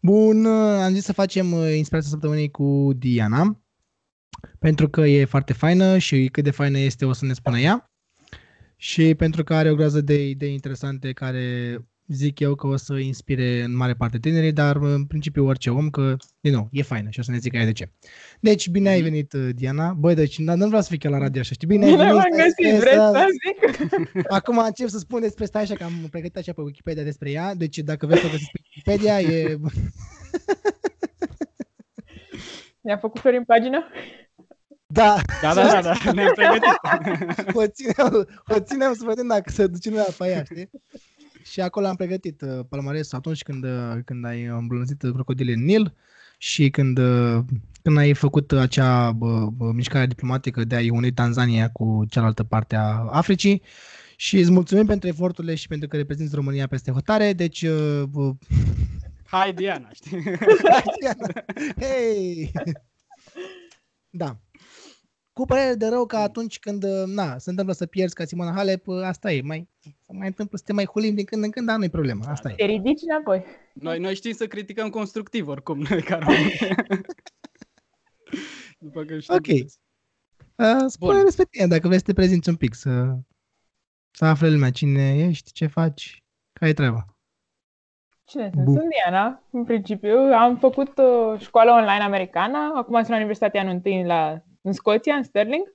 Bun, am zis să facem uh, inspirația săptămânii cu Diana, pentru că e foarte faină și cât de faină este o să ne spună ea și pentru că are o groază de idei interesante care zic eu că o să inspire în mare parte tinerii, dar în principiu orice om, că, din nou, e faină și o să ne zic aia de ce. Deci, bine ai venit, uh, Diana. Băi, deci, nu vreau să fii chiar la radio așa, știi? Bine, Bine ai venit. m-am găsit, vreți să zic? Acum încep să spun despre stai așa, că am pregătit așa pe Wikipedia despre ea, deci dacă vreți să o găsiți pe Wikipedia, e... Mi-a făcut Florin pagină? Da, Da, da, da, da, ne-am pregătit. o ținem, o ținem să vedem dacă se duce lumea pe ea, știi? Și acolo am pregătit uh, palmaresul atunci când, uh, când ai îmblânzit crocodile în Nil și când, uh, când ai făcut acea bă, bă, mișcare diplomatică de a-i uni Tanzania cu cealaltă parte a Africii și îți mulțumim pentru eforturile și pentru că reprezinți România peste hotare, deci uh, bă, Hai, Diana, știi? Hei! Da. Cu părere de rău că atunci când na, se întâmplă să pierzi ca Simona Halep, asta e, mai, se mai întâmplă să te mai hulim din când în când, dar nu e problemă, asta e. Te ridici înapoi. Noi, noi știm să criticăm constructiv oricum, noi ca români. După că știm. Ok. Uh, spune Bun. despre tine, dacă vrei să te prezinți un pic, să, să afle lumea cine ești, ce faci, care e treaba. Cine sunt? Bun. Sunt Diana, în principiu. Am făcut uh, școală online americană. Acum sunt la Universitatea anul întâi la, în Scoția, în Stirling.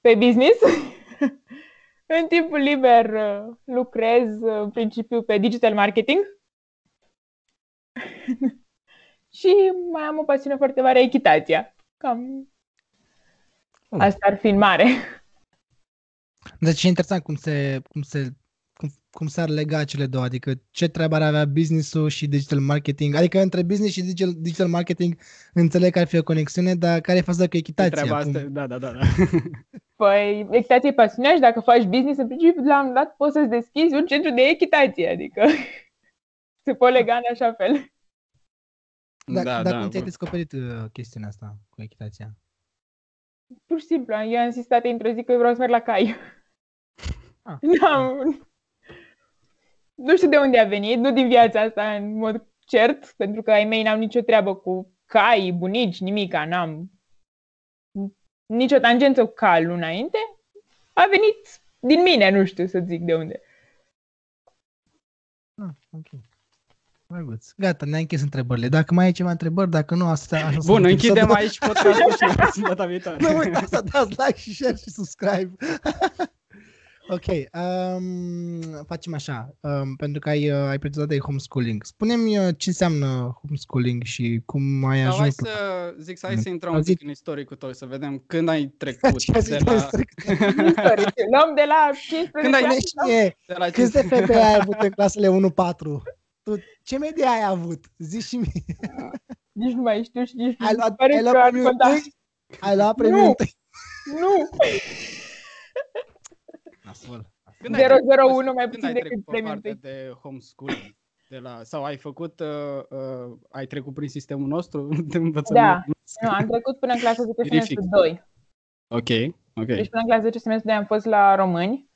Pe business. în timpul liber uh, lucrez uh, în principiu pe digital marketing. și mai am o pasiune foarte mare, echitația. Cam Oh. asta ar fi în mare. Deci e interesant cum se, cum se cum, cum s-ar lega cele două, adică ce treabă ar avea business-ul și digital marketing, adică între business și digital, digital marketing înțeleg că ar fi o conexiune, dar care e faza cu echitația? Treaba Cum- asta, da, da, da, da. Păi, echitație e pasiunea și dacă faci business, în principiu, la un dat poți să-ți deschizi un centru de echitație, adică se pot lega în așa fel. Dar, da, dar da, cum ți-ai bă. descoperit uh, chestiunea asta cu echitația? Pur și simplu, eu am insistat într-o zi că eu vreau să merg la cai. Ah. N-am... Nu știu de unde a venit, nu din viața asta în mod cert, pentru că ai mei n-au nicio treabă cu cai, bunici, nimica, n-am nicio tangență cu calul înainte. A venit din mine, nu știu să zic de unde. Ah, ok. Drăguț. Gata, ne-a închis întrebările. Dacă mai ai ceva întrebări, dacă nu, asta așa să Bun, facem. închidem Să- aici podcastul și ne vedem data viitoare. Nu uitați să dați like și share și subscribe. ok, um, facem așa, um, pentru că ai, uh, ai prezentat de homeschooling. Spune-mi uh, ce înseamnă homeschooling și cum ai Sau hai ajuns să, zic, să hai Mm. să intrăm Au un zis- pic în istoricul tău, să vedem când ai trecut Ce de zic la, despre- Luăm de la 15 Când ai ani. Cine, de la câți de fete ai avut în clasele 1-4? Tu ce medie ai avut? Zici și mie. Nici nu mai știu și nici nu Ai mi luat, pare ai că luat ar premiul conta. întâi? Ai luat premiul Nu. întâi? Nu, Nasol. Când ai 001 trecut- mai când puțin ai decât trecut pe premiul partea întâi. de homeschooling? De la, sau ai făcut, uh, uh, ai trecut prin sistemul nostru de învățământ? Da. Nu, am trecut până în clasa 10 Verific. semestru 2. Ok, ok. Deci până în clasa 10 semestru 2 am fost la români.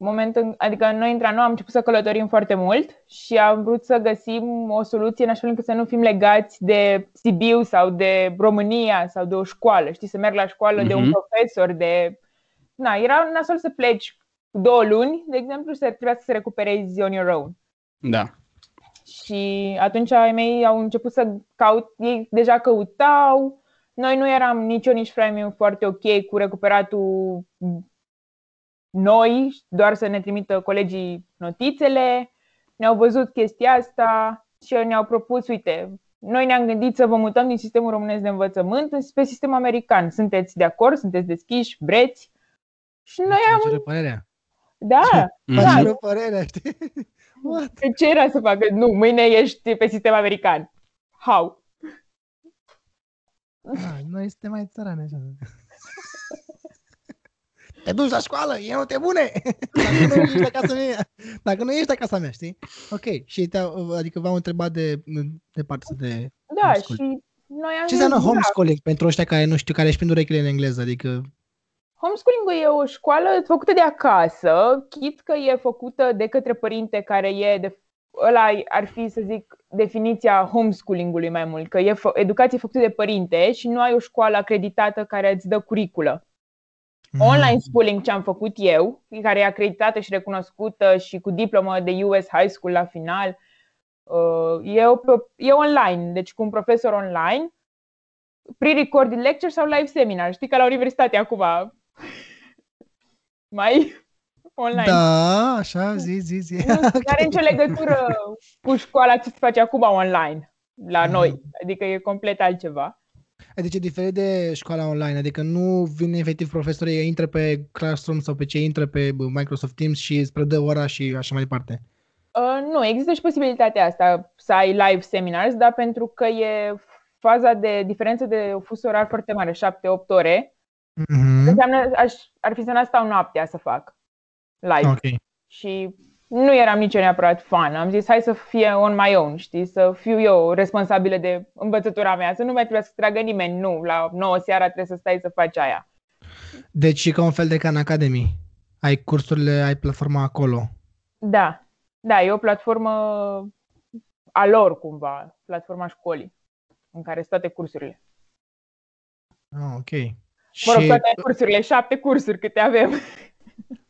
În Moment în, adică noi între noi am început să călătorim foarte mult și am vrut să găsim o soluție în așa fel încât să nu fim legați de Sibiu sau de România sau de o școală, știi, să merg la școală de un Mhm. profesor, de... Na, era nasol să pleci două luni, de exemplu, și să trebuia să se recuperezi on your own. Da. Și atunci ai mei au început să caut, ei deja căutau, noi nu eram nici eu, nici fraii mei foarte ok cu recuperatul noi, doar să ne trimită colegii notițele, ne-au văzut chestia asta și ne-au propus, uite, noi ne-am gândit să vă mutăm din sistemul românesc de învățământ pe sistemul american. Sunteți de acord? Sunteți deschiși? Vreți? Și noi am, Face părerea. Da, Mhm. Da. Face părerea, știi? What? Pe ce era să facă? Nu, mâine ești pe sistem american. How? Ah, noi suntem mai țărani așa. Te duci la școală, e nu te bune! Dacă nu ești acasă mea, dacă nu ești acasă mea, știi? Ok, și te adică v-au întrebat de, de partea de Da, Homeschooling. și noi am Ce zis, înseamnă da, homeschooling pentru ăștia care nu știu, care își prind urechile în engleză? Adică, Homeschooling e o școală făcută de acasă, chit că e făcută de către părinte care e de ăla ar fi, să zic, definiția homeschooling-ului mai mult, că e fă- educație făcută de părinte și nu ai o școală acreditată care îți dă curiculă. Mm. Online schooling ce am făcut eu, care e acreditată și recunoscută și cu diplomă de US High School la final, uh, e, o, e online, deci cu un profesor online, pre-recorded lecture sau live seminar. Știi că la universitate acum mai online. Da, așa, zi, zi, zi. Nu are nicio legătură cu școala ce se face acum online la Mhm. noi. Adică e complet altceva. Adică e diferit de școala online, adică nu vine efectiv profesorii, intră pe Classroom sau pe ce intră pe Microsoft Teams și îți predă ora și așa mai departe. Uh, nu, există și posibilitatea asta să ai live seminars, dar pentru că e faza de diferență de fus orar foarte mare, 7-8 ore, Mhm. înseamnă, aș, ar fi să n stau noaptea să fac live. Ok. Și nu eram nici eu neapărat fan. Am zis, hai să fie on my own, știi, să fiu eu responsabilă de învățătura mea, să nu mai trebuie să tragă nimeni, nu, la 9 seara trebuie să stai să faci aia. Deci e ca un fel de Khan Academy. Ai cursurile, ai platforma acolo. Da, da, e o platformă a lor cumva, platforma școlii, în care sunt toate cursurile. Ah, ok. Mă rog, și, toate cursurile, șapte cursuri câte avem.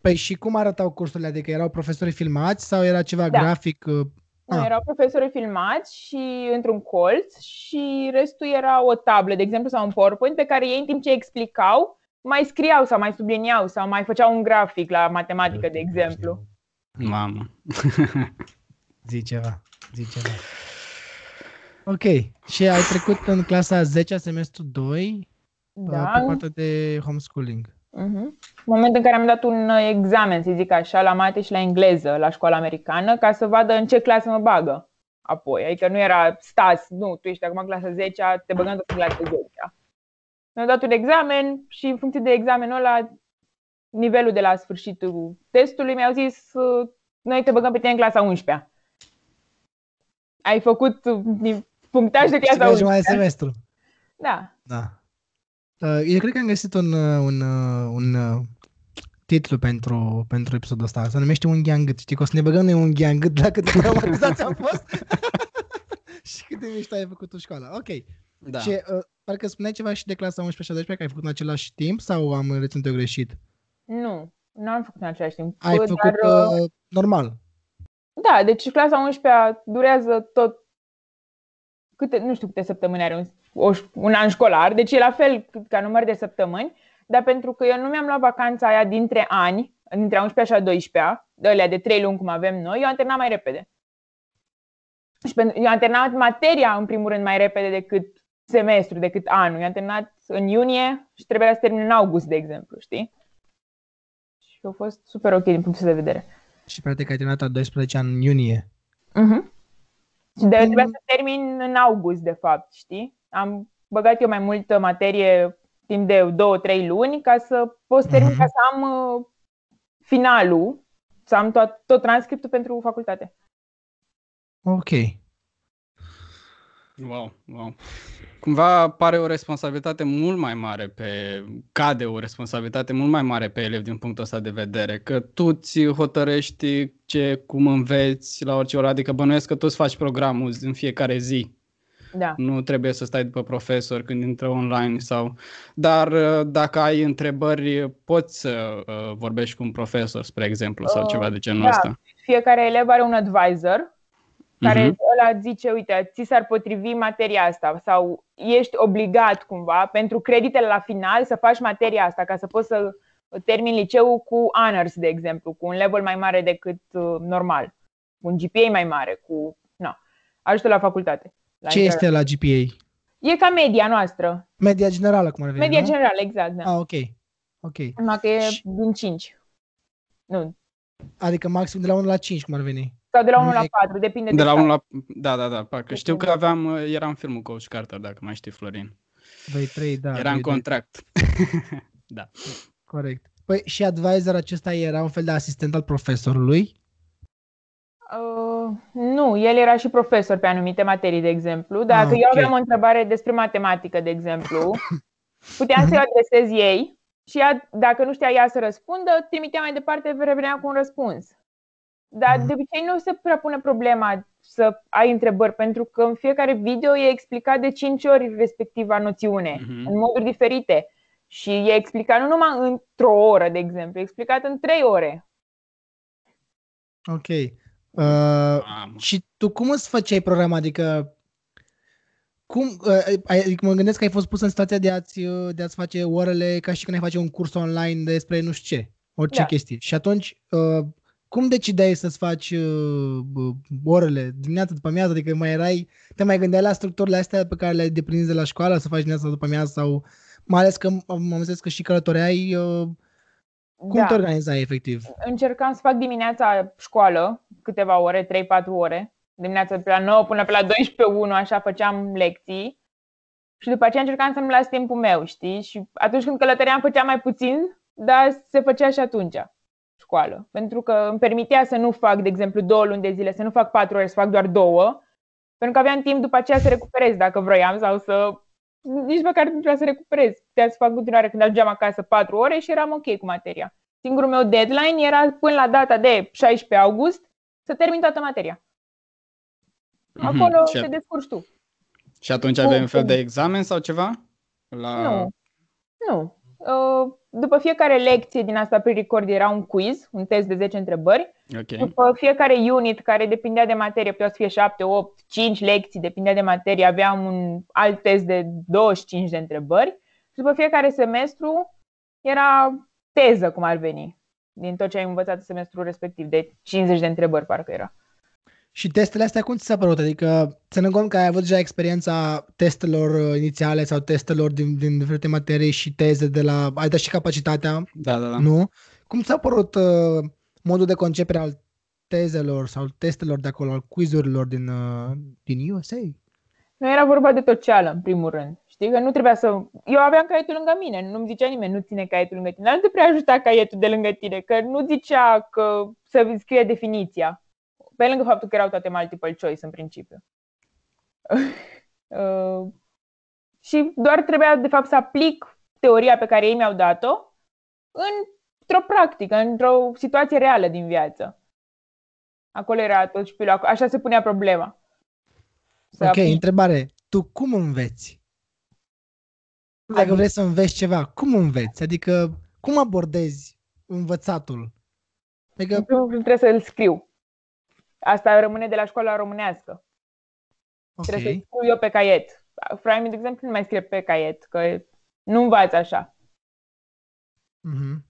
păi și cum arătau cursurile? Adică erau profesori filmați sau era ceva Da. grafic? uh, Nu, Ah. erau profesori filmați și într-un colț și restul era o tablă, de exemplu, sau un PowerPoint pe care ei în timp ce explicau mai scriau sau mai subliniau sau mai făceau un grafic la matematică, de exemplu. Mamă. Zi ceva, zi ceva. Ok. Și ai trecut în clasa 10 semestru 2 Da, pe partea de homeschooling. Mhm. În momentul în care am dat un uh, examen, să zic așa, la mate și la engleză la școala americană, ca să vadă în ce clasă mă bagă apoi. Adică nu era stas, nu, tu ești acum în clasa 10 te băgăm tot în clasa 10 Mi-au dat un examen și în funcție de examenul ăla, nivelul de la sfârșitul testului, mi-au zis, uh, noi te băgăm pe tine în clasa 11 Ai făcut uh, ni- punctaj de Și clasa mergi 11 mai semestru. Da. Da. Uh, Eu cred că am găsit un, uh, un, uh, un uh, titlu pentru, pentru episodul ăsta. Se numește Unghia în gât. Știi că o să ne băgăm noi unghia în gât la cât de traumatizați am fost. și cât de mișto ai făcut tu școala. Ok. Da. Și uh, parcă spuneai ceva și de clasa 11 și a 12 că ai făcut în același timp sau am reținut eu greșit? Nu, nu am făcut în același timp. Ai dar, făcut uh, uh, normal. Da, deci clasa 11 durează tot câte, nu știu câte săptămâni are un, o, un an școlar, deci e la fel ca număr de săptămâni, dar pentru că eu nu mi-am luat vacanța aia dintre ani, dintre 11 și a 12 de alea de 3 luni cum avem noi, eu am terminat mai repede. Și pentru, eu am terminat materia în primul rând mai repede decât semestru, decât anul. Eu am terminat în iunie și trebuia să termin în august, de exemplu, știi? Și a fost super ok din punctul ăsta de vedere. Și practic ai terminat a 12 în iunie. Mhm. Și de Mm. trebuia să termin în august, de fapt, știi? Am băgat eu mai multă materie timp de două, trei luni ca să pot să termin, Mhm. ca să am uh, finalul, să am tot, tot transcriptul pentru facultate. Ok. Wow, wow. Cumva pare o responsabilitate mult mai mare pe, cade o responsabilitate mult mai mare pe elevi din punctul ăsta de vedere, că tu ți hotărăști ce, cum înveți la orice oră, adică bănuiesc că tu îți faci programul în fiecare zi. Da. Nu trebuie să stai după profesor când intră online sau... Dar uh, dacă ai întrebări, poți să uh, vorbești cu un profesor, spre exemplu, sau Uh, ceva de genul da. ăsta. Fiecare elev are un advisor care Mhm. ăla zice, uite, ți s-ar potrivi materia asta sau ești obligat cumva pentru creditele la final să faci materia asta ca să poți să termini liceul cu honors, de exemplu, cu un level mai mare decât uh, normal, cu un GPA mai mare, cu... Na, ajută la facultate. La Ce intrare. este la GPA? E ca media noastră. Media generală, cum ar veni, Media nu? generală, exact, da. Ah, ok. Ok. Numai că e Și- din 5. Nu. Adică maxim de la 1 la 5, cum ar veni. Sau de la 1 Nu la e- 4, depinde De la stat. 1 la... Da, da, da, parcă știu că aveam, uh, era în filmul Coach Carter, dacă mai știi, Florin. 2, 3, da. Era doi, în doi. contract. da. Corect. Păi și advisor acesta era un fel de asistent al profesorului? Uh, nu, el era și profesor pe anumite materii, de exemplu. Dacă Ah, eu ok. aveam o întrebare despre matematică, de exemplu, puteam să-i adresez ei și ea, dacă nu știa ea să răspundă, trimitea mai departe, revenea cu un răspuns. Dar Mhm. de obicei nu se prea pune problema să ai întrebări, pentru că în fiecare video e explicat de 5 ori respectiva noțiune, Mhm. în moduri diferite. Și e explicat nu numai într-o oră, de exemplu, e explicat în 3 ore. Ok. Uh, Mamă. și tu cum îți făceai programa? Adică cum, uh, ai- adică mă gândesc că ai fost pus în situația de a-ți, uh, de a-ți face orele ca și când ai face un curs online despre nu știu ce, orice Da. chestie. Și atunci, uh, cum decideai să-ți faci uh, b- orele dimineața după amiază? Adică mai erai, te mai gândeai la structurile astea pe care le-ai deprins de la școală, să faci dimineața după amiază sau mai ales că am am înțeles că și călătoreai, uh, cum da. te organizai efectiv? Încercam să fac dimineața școală, câteva ore, 3-4 ore. Dimineața de pe la 9 până pe la 12-1, așa făceam lecții. Și după aceea încercam să-mi las timpul meu, știi? Și atunci când călătoream făceam mai puțin, dar se făcea și atunci școală. Pentru că îmi permitea să nu fac, de exemplu, două luni de zile, să nu fac patru ore, să fac doar două. Pentru că aveam timp după aceea să recuperez dacă vroiam sau să... Nici măcar nu trebuia să recuperez. Puteam să fac în continuare când ajungeam acasă patru ore și eram ok cu materia. Singurul meu deadline era până la data de 16 august să termin toată materia. Mhm. Acolo Și, te descurci tu. și atunci Cu- aveai un fel cu- de examen sau ceva? La... Nu. Nu. Uh, După fiecare lecție din asta pre-record era un quiz, un test de 10 întrebări. Ok. După fiecare unit care depindea de materie, putea să fie 7, 8, 5 lecții, depindea de materie, aveam un alt test de 25 de întrebări. Și după fiecare semestru era teză, cum ar veni, din tot ce ai învățat în semestrul respectiv, de 50 de întrebări parcă era. Și testele astea cum ți s-a părut? Adică, ținând cont că ai avut deja experiența testelor uh, inițiale sau testelor din, din diferite materii și teze de la... Ai dat și capacitatea, Da, da, da. nu? Cum ți-a părut uh, modul de concepere al tezelor sau testelor de acolo, al quizurilor din, uh, din USA? Nu era vorba de toceală, în primul rând. Știi că nu trebuia să... Eu aveam caietul lângă mine, nu-mi zicea nimeni, nu ține caietul lângă tine. Dar nu te prea ajuta caietul de lângă tine, că nu zicea că să scrie definiția. Pe lângă faptul că erau toate multiple choice în principiu. Uh, și doar trebuia, de fapt, să aplic teoria pe care ei mi-au dat-o într-o practică, într-o situație reală din viață. Acolo era tot șpilul, ac- așa se punea problema. Să ok, aplici. întrebare. Tu cum înveți? Dacă Adică- vrei să înveți ceva, cum înveți? Adică, cum abordezi învățatul? Adică, În primul rând trebuie să-l scriu. Asta rămâne de la școala românească. Trebuie să ok, scriu eu pe caiet. Fraimii, de exemplu, nu mai scrie pe caiet, că nu învață așa. mhm.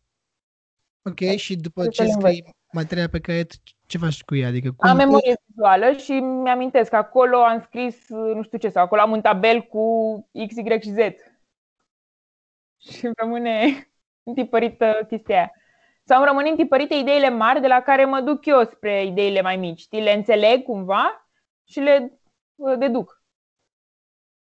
ok, și după trebuie ce să le scrii materia pe caiet, ce faci cu ea? Adică, cum, Am memorie vizuală și mi-amintesc că acolo am scris nu știu ce, sau acolo am un tabel cu X, Y și Z. Și îmi rămâne întipărită chestia aia. Sau îmi rămân întipărite ideile mari de la care mă duc eu spre ideile mai mici. Știi? Le înțeleg cumva și le uh, deduc.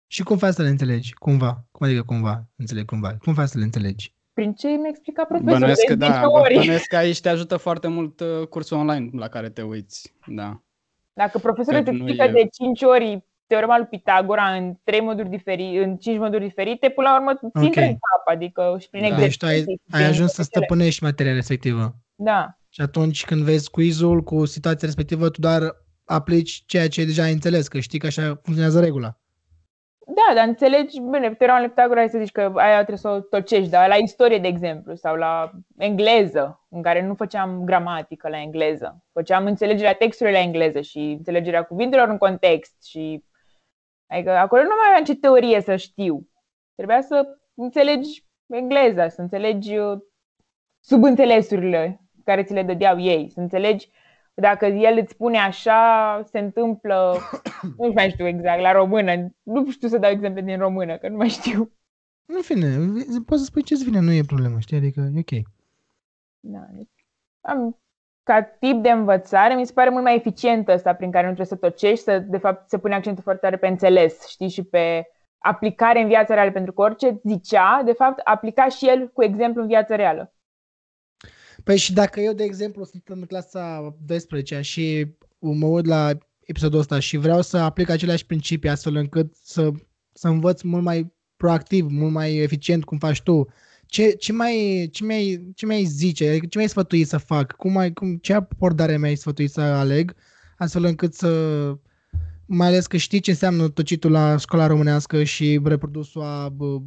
Și cum faci să le înțelegi? Cumva. Cum adică cumva? Înțeleg cumva. Cum faci să le înțelegi? Prin ce mi-a explicat profesorul Bănuiesc că de da, 10 ori. bănuiesc că aici te ajută foarte mult uh, cursul online la care te uiți. Da. Dacă profesorul Că te nu explică e- de 5 ori teorema lui Pitagora în trei moduri diferite, în 5 moduri diferite, până la urmă ți intră Ok. în cap, adică și prin Da. Deci tu ai, exerciții. și ai prin ajuns să exercițiile. stăpânești materia respectivă. Da. Și atunci când vezi quizul cu situația respectivă, tu doar aplici ceea ce deja ai înțeles, că știi că așa funcționează regula. Da, dar înțelegi, bine, teorema lui Pitagora ai să zici că aia trebuie să o tocești, dar la istorie, de exemplu, sau la engleză, în care nu făceam gramatică la engleză, făceam înțelegerea textului la engleză și înțelegerea cuvintelor în context și adică acolo nu mai aveam ce teorie să știu. Trebuia să înțelegi engleza, să înțelegi uh, subînțelesurile care ți le dădeau ei, să înțelegi dacă el îți spune așa, se întâmplă, nu mai știu exact, la română. Nu știu să dau exemple din română, că nu mai știu. În fine, poți să spui ce-ți vine, nu e problemă, știi? Adică e ok. Da, deci, am, ca tip de învățare, mi se pare mult mai eficient ăsta prin care nu trebuie să tocești, să, de fapt se pune accentul foarte tare pe înțeles, știi, și pe aplicare în viața reală, pentru că orice zicea, de fapt, aplica și el cu exemplu în viața reală. Păi și dacă eu, de exemplu, sunt în clasa 12 și mă uit la episodul ăsta și vreau să aplic aceleași principii astfel încât să, să învăț mult mai proactiv, mult mai eficient cum faci tu, ce, ce, mai, ce, mai, ce mai zice, adică ce mai sfătui să fac, cum mai, cum, ce abordare mi-ai sfătui să aleg, astfel încât să, mai ales că știi ce înseamnă tocitul la școala românească și reprodusul a bă,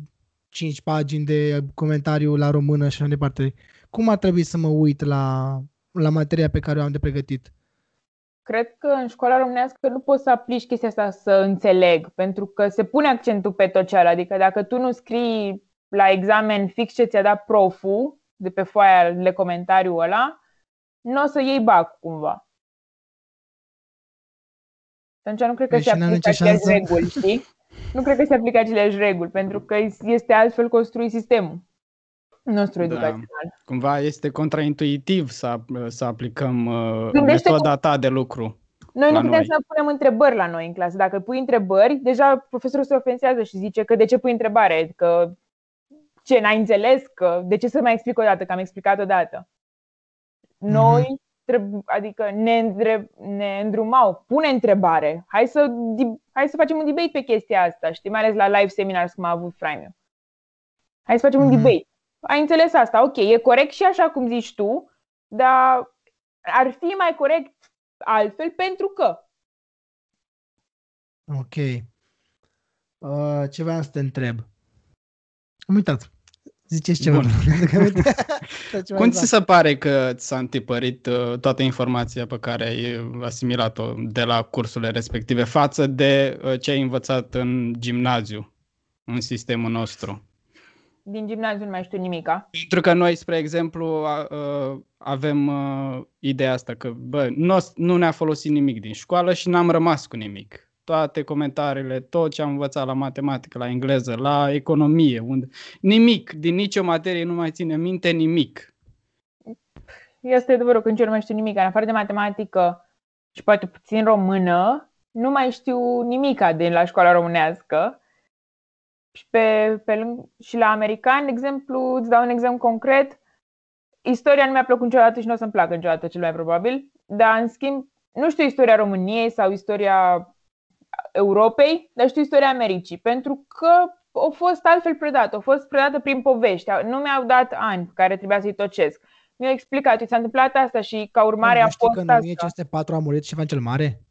5 pagini de comentariu la română și așa departe. Cum ar trebui să mă uit la, la materia pe care o am de pregătit? Cred că în școala românească nu poți să aplici chestia asta să înțeleg, pentru că se pune accentul pe tot ce Adică dacă tu nu scrii la examen fix ce ți-a dat proful de pe foaia de comentariu ăla, nu o să iei bac cumva. Atunci nu cred că deci se aplică aceleași reguli, știi? Nu cred că se aplică aceleași reguli, pentru că este altfel construit sistemul nostru da. educațional. Cumva este contraintuitiv să, să aplicăm uh, metoda ta de lucru. Noi nu putem noi. să punem întrebări la noi în clasă. Dacă pui întrebări, deja profesorul se ofensează și zice că de ce pui întrebare, că ce, n-ai înțeles, că de ce să mai explic o dată, că am explicat odată. Noi, mm-hmm. trebuie, adică ne, îndre, ne îndrumau, pune întrebare, hai să, hai să facem un debate pe chestia asta, știi, mai ales la live seminars cum a avut Frame. Hai să facem mm-hmm. un mhm. debate ai înțeles asta, ok, e corect și așa cum zici tu, dar ar fi mai corect altfel pentru că. Ok. Uh, ce vreau să te întreb? Am uitat. Ziceți ceva. Cum ți se pare că ți-a întipărit uh, toată informația pe care ai asimilat-o de la cursurile respective față de uh, ce ai învățat în gimnaziu, în sistemul nostru? Din gimnaziu nu mai știu nimica. Pentru că noi, spre exemplu, avem ideea asta că bă, nu ne-a folosit nimic din școală și n-am rămas cu nimic. Toate comentariile, tot ce am învățat la matematică, la engleză, la economie, unde nimic, din nicio materie nu mai ține minte nimic. Este adevărul că nici nu mai știu nimic. În afară de matematică și poate puțin română, nu mai știu nimica din la școala românească și, pe, pe, și la americani, de exemplu, îți dau un exemplu concret, istoria nu mi-a plăcut niciodată și nu o să-mi placă niciodată, cel mai probabil, dar, în schimb, nu știu istoria României sau istoria Europei, dar știu istoria Americii, pentru că au fost altfel predată, au fost predată prin povești, nu mi-au dat ani care trebuia să-i tocesc. Mi-au explicat, ce s-a întâmplat asta și ca urmare a fost că în 1504 a murit ceva cel mare?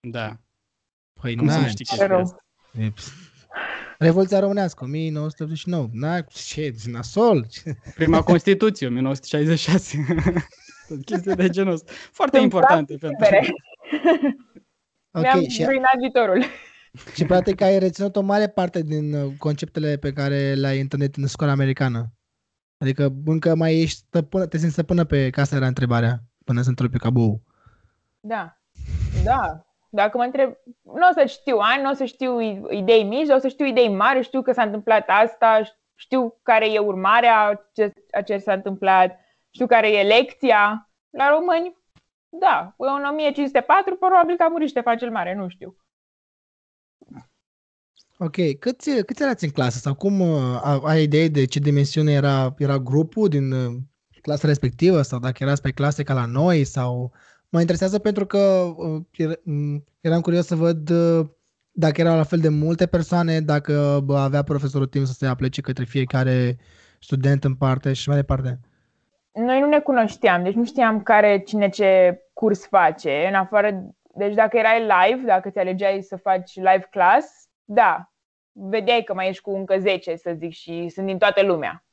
Da. Păi nu știi chestia asta. Revoluția Românească, 1989. Na, ce, nasol. Prima Constituție, 1966. Chestii de genul ăsta. Foarte importante pentru Mi-am și... viitorul. Și practic ai reținut o mare parte din uh, conceptele pe care le-ai întâlnit în școala americană. Adică încă mai ești stăpână, te simți stăpână pe casa era întrebarea, până să întrebi pe cabou. Da, da, dacă mă întreb, nu o să știu ani, nu o să știu idei mici, dar o să știu idei mari, știu că s-a întâmplat asta, știu care e urmarea a ce s-a întâmplat, știu care e lecția. La români, da, în 1504 probabil că a murit Ștefan cel Mare, nu știu. Ok, câți, câți erați în clasă sau cum uh, ai idee de ce dimensiune era, era grupul din uh, clasa respectivă sau dacă erați pe clase ca la noi sau Mă interesează pentru că uh, mm, eram curios să văd uh, dacă erau la fel de multe persoane, dacă avea profesorul timp să se aplece către fiecare student în parte și mai departe. Noi nu ne cunoșteam, deci nu știam care cine ce curs face, în afară, deci dacă erai live, dacă ți alegeai să faci live class, da, vedeai că mai ești cu încă 10, să zic, și sunt din toată lumea.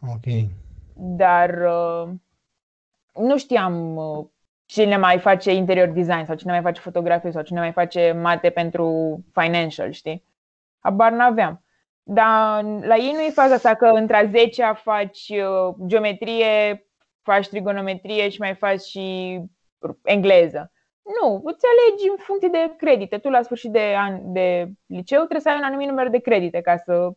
Ok. Dar uh, nu știam uh, cine mai face interior design sau cine mai face fotografie sau cine mai face mate pentru financial, știi? Habar n-aveam. Dar la ei nu e faza asta că între a 10 faci uh, geometrie, faci trigonometrie și mai faci și engleză. Nu, îți alegi în funcție de credite. Tu la sfârșit de an de liceu trebuie să ai un anumit număr de credite ca să...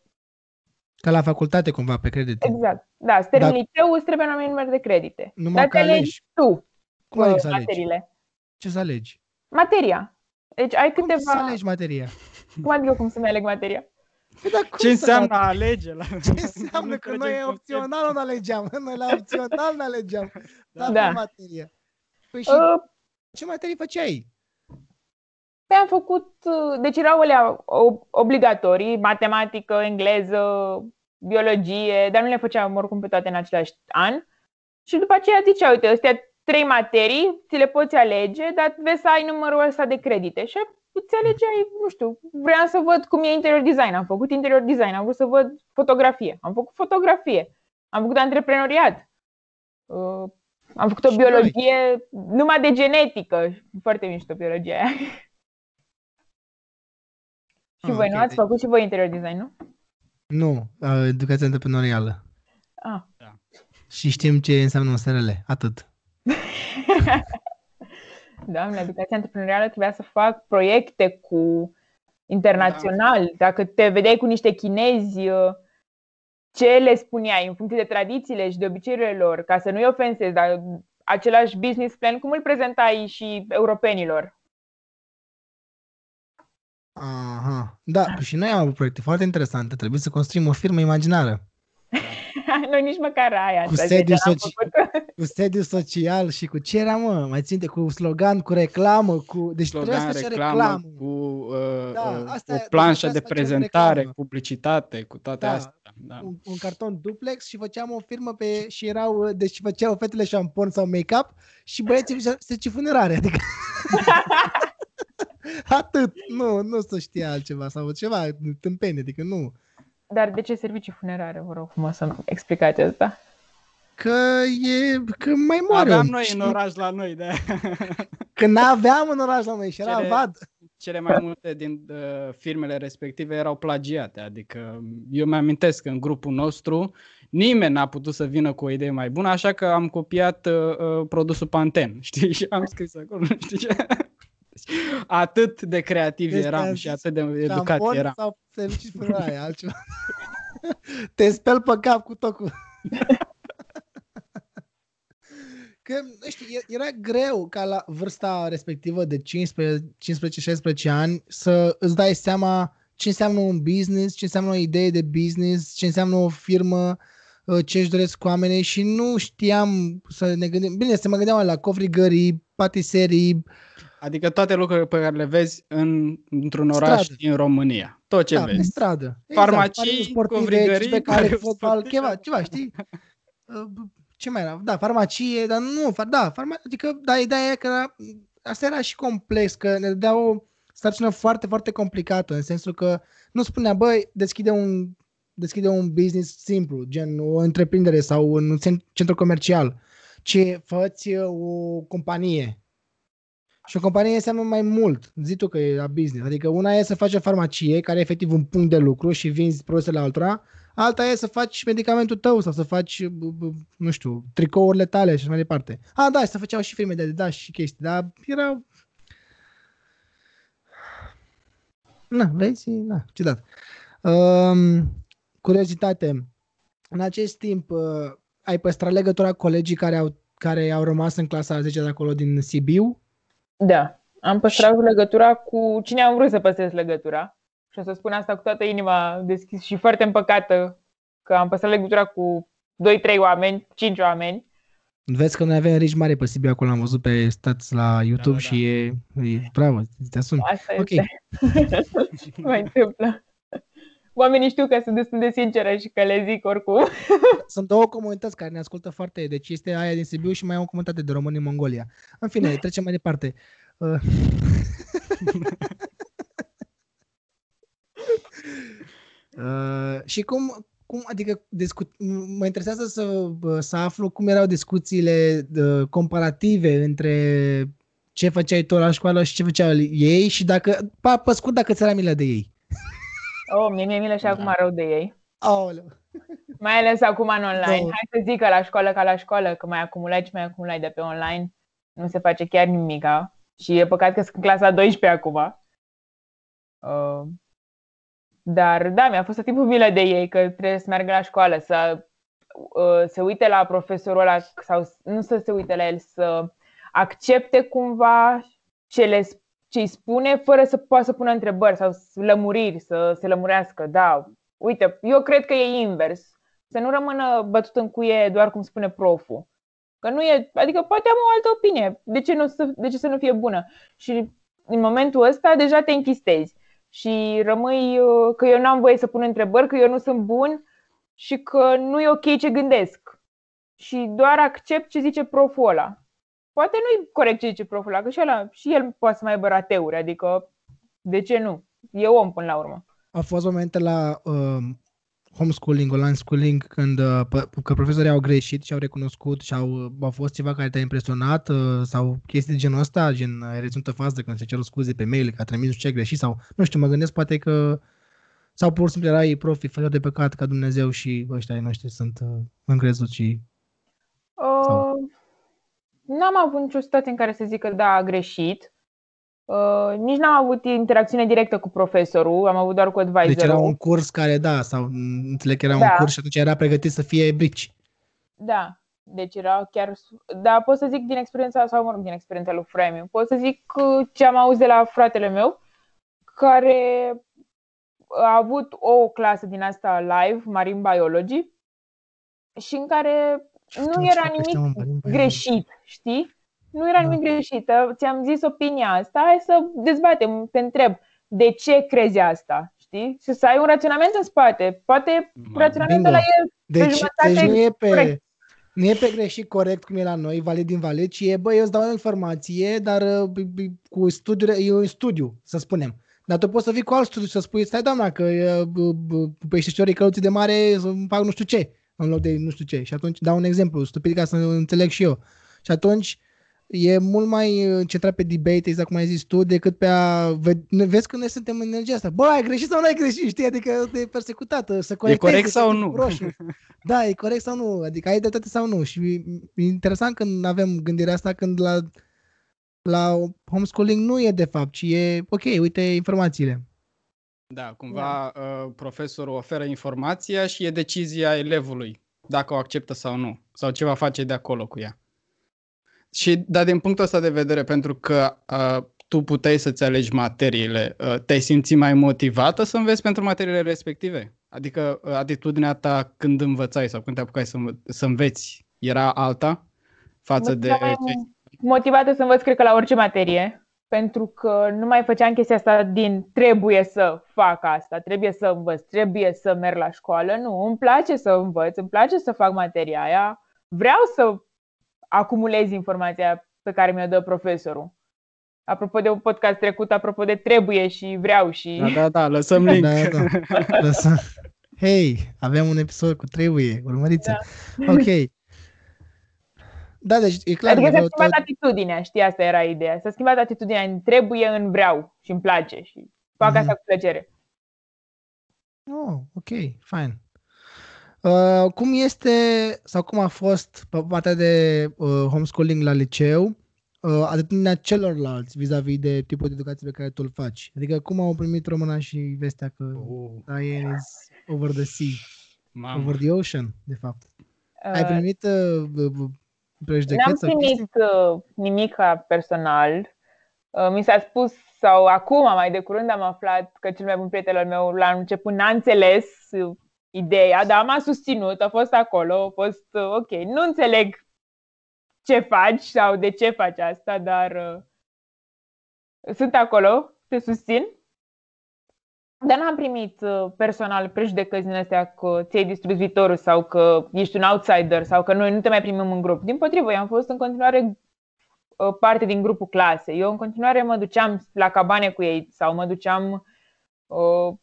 Ca la facultate cumva pe credite. Exact. Da, să termini Dar... liceu îți trebuie un anumit număr de credite. Numai Dar te alegi tu. Cum adică să materiile. Ce să alegi? Materia. Deci ai cum câteva... să alegi materia? Cum adică cum să-mi aleg materia? Păi, dar cum Ce înseamnă a alege? La... Ce înseamnă că noi opțional nu alegeam? Noi la opțional nu alegeam. Da. da. materie. Păi și uh, ce materii făceai? Păi am făcut, uh, deci erau alea obligatorii, matematică, engleză, biologie, dar nu le făceam oricum pe toate în același an. Și după aceea zicea, uite, astea trei materii, ți le poți alege, dar vezi să ai numărul ăsta de credite. Și îți alegeai, nu știu, vreau să văd cum e interior design, am făcut interior design, am vrut să văd fotografie, am făcut fotografie, am făcut antreprenoriat, uh, am făcut o și biologie noi. numai de genetică, foarte mișto biologia aia. și ah, voi okay. nu ați făcut și voi interior design, nu? Nu, educația antreprenorială. Ah. Da. Și știm ce înseamnă un SRL, atât. Doamne, educația antreprenorială trebuia să fac proiecte cu internațional. Da. Dacă te vedeai cu niște chinezi, ce le spuneai în funcție de tradițiile și de obiceiurile lor, ca să nu-i ofensezi, dar același business plan, cum îl prezentai și europenilor? Aha. Da, și noi am avut proiecte foarte interesante. Trebuie să construim o firmă imaginară. Noi nici măcar aia. Cu sediu, soci... cu sediu social și cu ce era, mă? Mai ținte, cu slogan, cu reclamă, cu... Deci slogan, să reclamă, reclamă, cu uh, da, uh, asta o planșă de prezentare, publicitate, cu toate da, astea. Da. Un, un, carton duplex și făceam o firmă pe... și erau... Deci făceau fetele șampon sau make-up și băieții se funerare, adică... Atât, nu, nu să știa altceva sau ceva tâmpenie, adică nu. Dar de ce servicii funerare, vă rog frumos să explicați asta? Că e, că mai moare. Aveam noi în oraș la noi, de Că n-aveam în oraș la noi și era cele, vad. Cele mai multe din uh, firmele respective erau plagiate, adică eu mi-amintesc că în grupul nostru nimeni n-a putut să vină cu o idee mai bună, așa că am copiat uh, uh produsul Panten, știi, și am scris acolo, știi ce? Atât de creativ deci eram și atât de educat eram. sau servicii funerare, altceva. Te speli pe cap cu tot cu... Că, nu știu, era greu ca la vârsta respectivă de 15-16 ani să îți dai seama ce înseamnă un business, ce înseamnă o idee de business, ce înseamnă o firmă, uh, ce își doresc oamenii și nu știam să ne gândim. Bine, să mă gândeam la covrigării, patiserii, Adică toate lucrurile pe care le vezi în, într-un oraș stradă. din România. Tot ce da, vezi. stradă. Exact. Farmacii, covrigării, pe care fotbal, ceva, ceva, știi? Uh, ce mai era? Da, farmacie, dar nu, da, farma, adică, da, ideea e că asta era și complex, că ne dea o sarcină foarte, foarte complicată, în sensul că nu spunea, băi, deschide un, deschide un business simplu, gen o întreprindere sau un centru comercial, ci făți o companie, și o companie înseamnă mai mult. Zi tu că e la business. Adică una e să faci o farmacie, care e efectiv un punct de lucru și vinzi produsele altora. Alta e să faci medicamentul tău sau să faci, nu știu, tricourile tale și așa mai departe. A, da, să făceau și firme de da și chestii, dar era... Na, vezi? Na, ciudat. Um, curiozitate. În acest timp, uh, ai păstrat legătura cu colegii care au, care au rămas în clasa 10 de acolo din Sibiu? Da, am păstrat și... legătura cu cine am vrut să păstrez legătura. Și o să spun asta cu toată inima deschis și foarte împăcată că am păstrat legătura cu 2-3 oameni, 5 oameni. Vezi că noi avem rici mari pe Sibiu, acolo am văzut pe stats la YouTube da, da, și e, e bravo, te asumi. Asta ok. este. mai întâmplă. Oamenii știu că sunt destul de sinceră și că le zic oricum. Sunt două comunități care ne ascultă foarte, deci este aia din Sibiu și mai e o comunitate de români în Mongolia. În fine, trecem mai departe. Uh. uh, și cum, cum adică discut, mă interesează să, să aflu cum erau discuțiile uh, comparative între ce făceai tu la școală și ce făceau ei și dacă, pa, pe scurt, dacă ți era milă de ei. Oh, mie mi-e milă și acum rău de ei. Aoleu. Mai ales acum în online. No. Hai să zic că la școală ca la școală, că mai acumulai și mai acumulai de pe online. Nu se face chiar nimica. Și e păcat că sunt în clasa 12 acum. Uh, dar da, mi-a fost tot timpul milă de ei că trebuie să meargă la școală, să uh, se uite la profesorul ăla sau nu să se uite la el, să accepte cumva ce le ce îi spune fără să poată să pună întrebări sau lămuriri, să se lămurească. Da, uite, eu cred că e invers. Să nu rămână bătut în cuie doar cum spune proful. Că nu e, adică poate am o altă opinie. De ce, nu, de ce să nu fie bună? Și în momentul ăsta deja te închistezi și rămâi uh, că eu n-am voie să pun întrebări, că eu nu sunt bun și că nu e ok ce gândesc și doar accept ce zice proful ăla. Poate nu e corect ce zice proful ăla, că și, ăla, și el poate să mai aibă rateuri, adică de ce nu? E om până la urmă. Au fost momente la uh, homeschooling, online schooling, când uh, că profesorii au greșit și au recunoscut și au, uh, au fost ceva care te-a impresionat uh, sau chestii de genul ăsta, gen ai reținut fază când se cer scuze pe mail că a trimis ce greșit sau nu știu, mă gândesc poate că sau pur și simplu erai profi fără de păcat ca Dumnezeu și ăștia ai noștri sunt uh, încrezuți și... Uh, n-am avut nicio situație în care să zic că da, a greșit. Uh, nici n-am avut interacțiune directă cu profesorul, am avut doar cu advisorul. Deci era un curs care, da, sau înțeleg că era da. un curs și atunci era pregătit să fie brici. Da, deci era chiar... Da, pot să zic din experiența, sau mă rog, din experiența lui Frame, pot să zic ce am auzit de la fratele meu, care a avut o clasă din asta live, Marine Biology, și în care nu era nimic greșit, știi? Nu era nimic da. greșit. Ți-am zis opinia asta, hai să dezbatem, te întreb, de ce crezi asta? Știi? Și să ai un raționament în spate. Poate Ma, raționamentul ăla e deci, pe deci nu e pe, corect. nu e pe greșit corect cum e la noi, valid invalid, ci e, bă, eu îți dau o informație, dar uh, cu studiu, e un studiu, să spunem. Dar tu poți să vii cu alt studiu și să spui, stai doamna, că peștișorii căluții de mare să fac nu știu ce, în loc de nu știu ce. Și atunci dau un exemplu stupid ca să înțeleg și eu. Și atunci e mult mai uh, centrat pe debate, exact cum ai zis tu, decât pe a... Vezi că noi suntem în energia asta. Bă, ai greșit sau nu ai greșit, știi? Adică de persecutată, să corectezi. E corect sau nu? Roșu. Da, e corect sau nu, adică ai dreptate sau nu. Și e interesant când avem gândirea asta, când la, la homeschooling nu e de fapt, ci e, ok, uite informațiile. Da, cumva da. Uh, profesorul oferă informația și e decizia elevului dacă o acceptă sau nu, sau ce va face de acolo cu ea. Și, dar din punctul ăsta de vedere, pentru că uh, tu puteai să-ți alegi materiile, uh, te-ai simțit mai motivată să înveți pentru materiile respective? Adică uh, atitudinea ta când învățai sau când te apucai să, să înveți era alta față mă de... Motivată să învăț, cred că, la orice materie, pentru că nu mai făceam chestia asta din trebuie să fac asta, trebuie să învăț, trebuie să merg la școală. Nu, îmi place să învăț, îmi place să fac materia aia, vreau să acumulezi informația pe care mi-o dă profesorul. Apropo de un podcast trecut, apropo de trebuie și vreau și... Da, da, da, lăsăm link. Da, da. Lăsăm. Hei, avem un episod cu trebuie, urmăriți da. Ok. Da, deci e clar. Adică s-a schimbat tot... atitudinea, știi, asta era ideea. S-a schimbat atitudinea în trebuie, în vreau și îmi place și fac mm-hmm. asta cu plăcere. Oh, ok, fine. Uh, cum este sau cum a fost pe partea de uh, homeschooling la liceu uh, atitudinea celorlalți vis-a-vis de tipul de educație pe care tu îl faci? Adică cum au primit româna și vestea că oh. Diane is over the sea, Mama. over the ocean, de fapt? Uh, Ai primit uh, prejudecăți? N-am primit uh, nimic personal. Uh, mi s-a spus, sau acum, mai de curând am aflat că cel mai bun prieten al meu la început n-a înțeles ideea, dar m-a susținut, a fost acolo, a fost uh, ok. Nu înțeleg ce faci sau de ce faci asta, dar uh, sunt acolo, te susțin. Dar n-am primit uh, personal prejudecăți din astea că ți-ai distrus viitorul sau că ești un outsider sau că noi nu te mai primim în grup. Din potrivă, eu am fost în continuare uh, parte din grupul clase. Eu în continuare mă duceam la cabane cu ei sau mă duceam uh,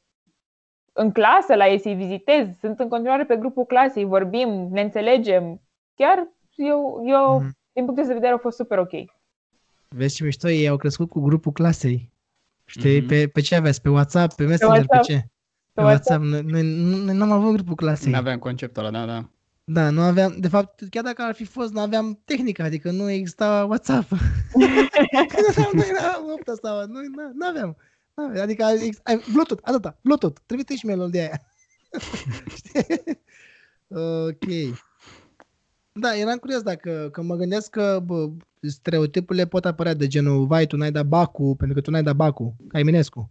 în clasă la ei să-i vizitez, sunt în continuare pe grupul clasei, vorbim, ne înțelegem. Chiar eu, eu mm-hmm. din punct de vedere, au fost super ok. Vezi ce mișto, ei au crescut cu grupul clasei. Știi, mm-hmm. pe, pe ce aveți? Pe WhatsApp? Pe Messenger? Pe, WhatsApp. pe ce? Pe, pe WhatsApp. WhatsApp. Noi, noi nu am avut grupul clasei. Nu aveam conceptul ăla, da, da. Da, nu aveam, de fapt, chiar dacă ar fi fost, nu aveam tehnică, adică nu exista WhatsApp. nu era opta asta, nu, nu aveam. Adică ai, Bluetooth, atâta, Bluetooth, trebuie și mail de aia. ok. Da, eram curios dacă că mă gândesc că bă, stereotipurile pot apărea de genul vai, tu n-ai dat Bacu, pentru că tu n-ai dat Bacu, ca Eminescu.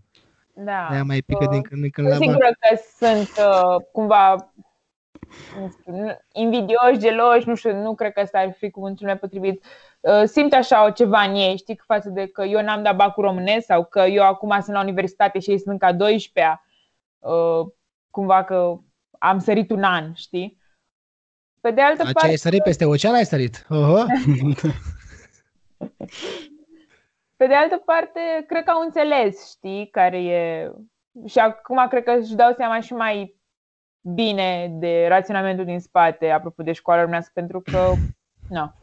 Da. Aia mai pică uh, din când în când la Sigură că sunt uh, cumva invidioși, geloși, nu știu, nu cred că ăsta ar fi cuvântul mai potrivit. Uh, simt așa o ceva în ei, știi, față de că eu n-am dat bacul românesc sau că eu acum sunt la universitate și ei sunt ca 12-a. Uh, cumva că am sărit un an, știi? Pe de altă Dar ce parte... ai sărit peste ocean, ai sărit. Oho. Pe de altă parte, cred că au înțeles, știi, care e... Și acum cred că își dau seama și mai bine de raționamentul din spate, apropo de școala românească, pentru că, nu.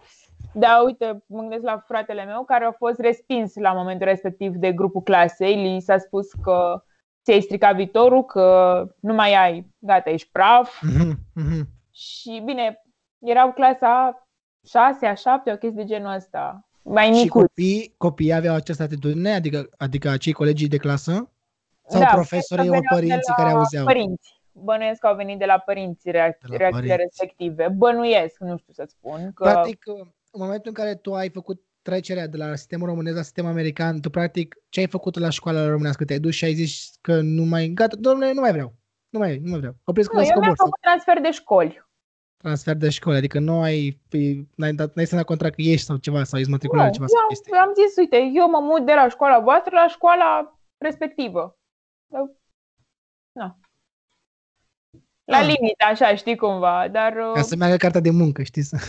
Da, uite, mă gândesc la fratele meu care a fost respins la momentul respectiv de grupul clasei. Li s-a spus că ți-ai stricat viitorul, că nu mai ai, gata, ești praf. Mhm, mhm. Și bine, erau clasa 6, a 7, o chestie de genul ăsta. Mai Și micuț. copiii, copiii aveau această atitudine, adică, adică acei colegii de clasă? Sau Da, profesorii cred că ori veneau de părinții la care auzeau? Părinți. Bănuiesc că au venit de la părinți reac- De la reacțiile părinți. respective. Bănuiesc, nu știu să spun. Că... Practic, în momentul în care tu ai făcut trecerea de la sistemul românesc la sistemul american, tu practic ce ai făcut la școala românească? Te-ai dus și ai zis că nu mai, gata, domnule, nu mai vreau. Nu mai, nu mai vreau. Opresc nu, cu eu mi-am scobor sau făcut transfer de școli. Transfer de școală, adică nu ai, păi, n-ai, dat, n-ai semnat contract că ești sau ceva, sau ești matriculat Nu, la ceva sau eu chestii. am, am zis, uite, eu mă mut de la școala voastră la școala respectivă. Nu. La Ah. limită, așa, știi cumva, dar... Ca uh, să meargă cartea de muncă, știi? Să,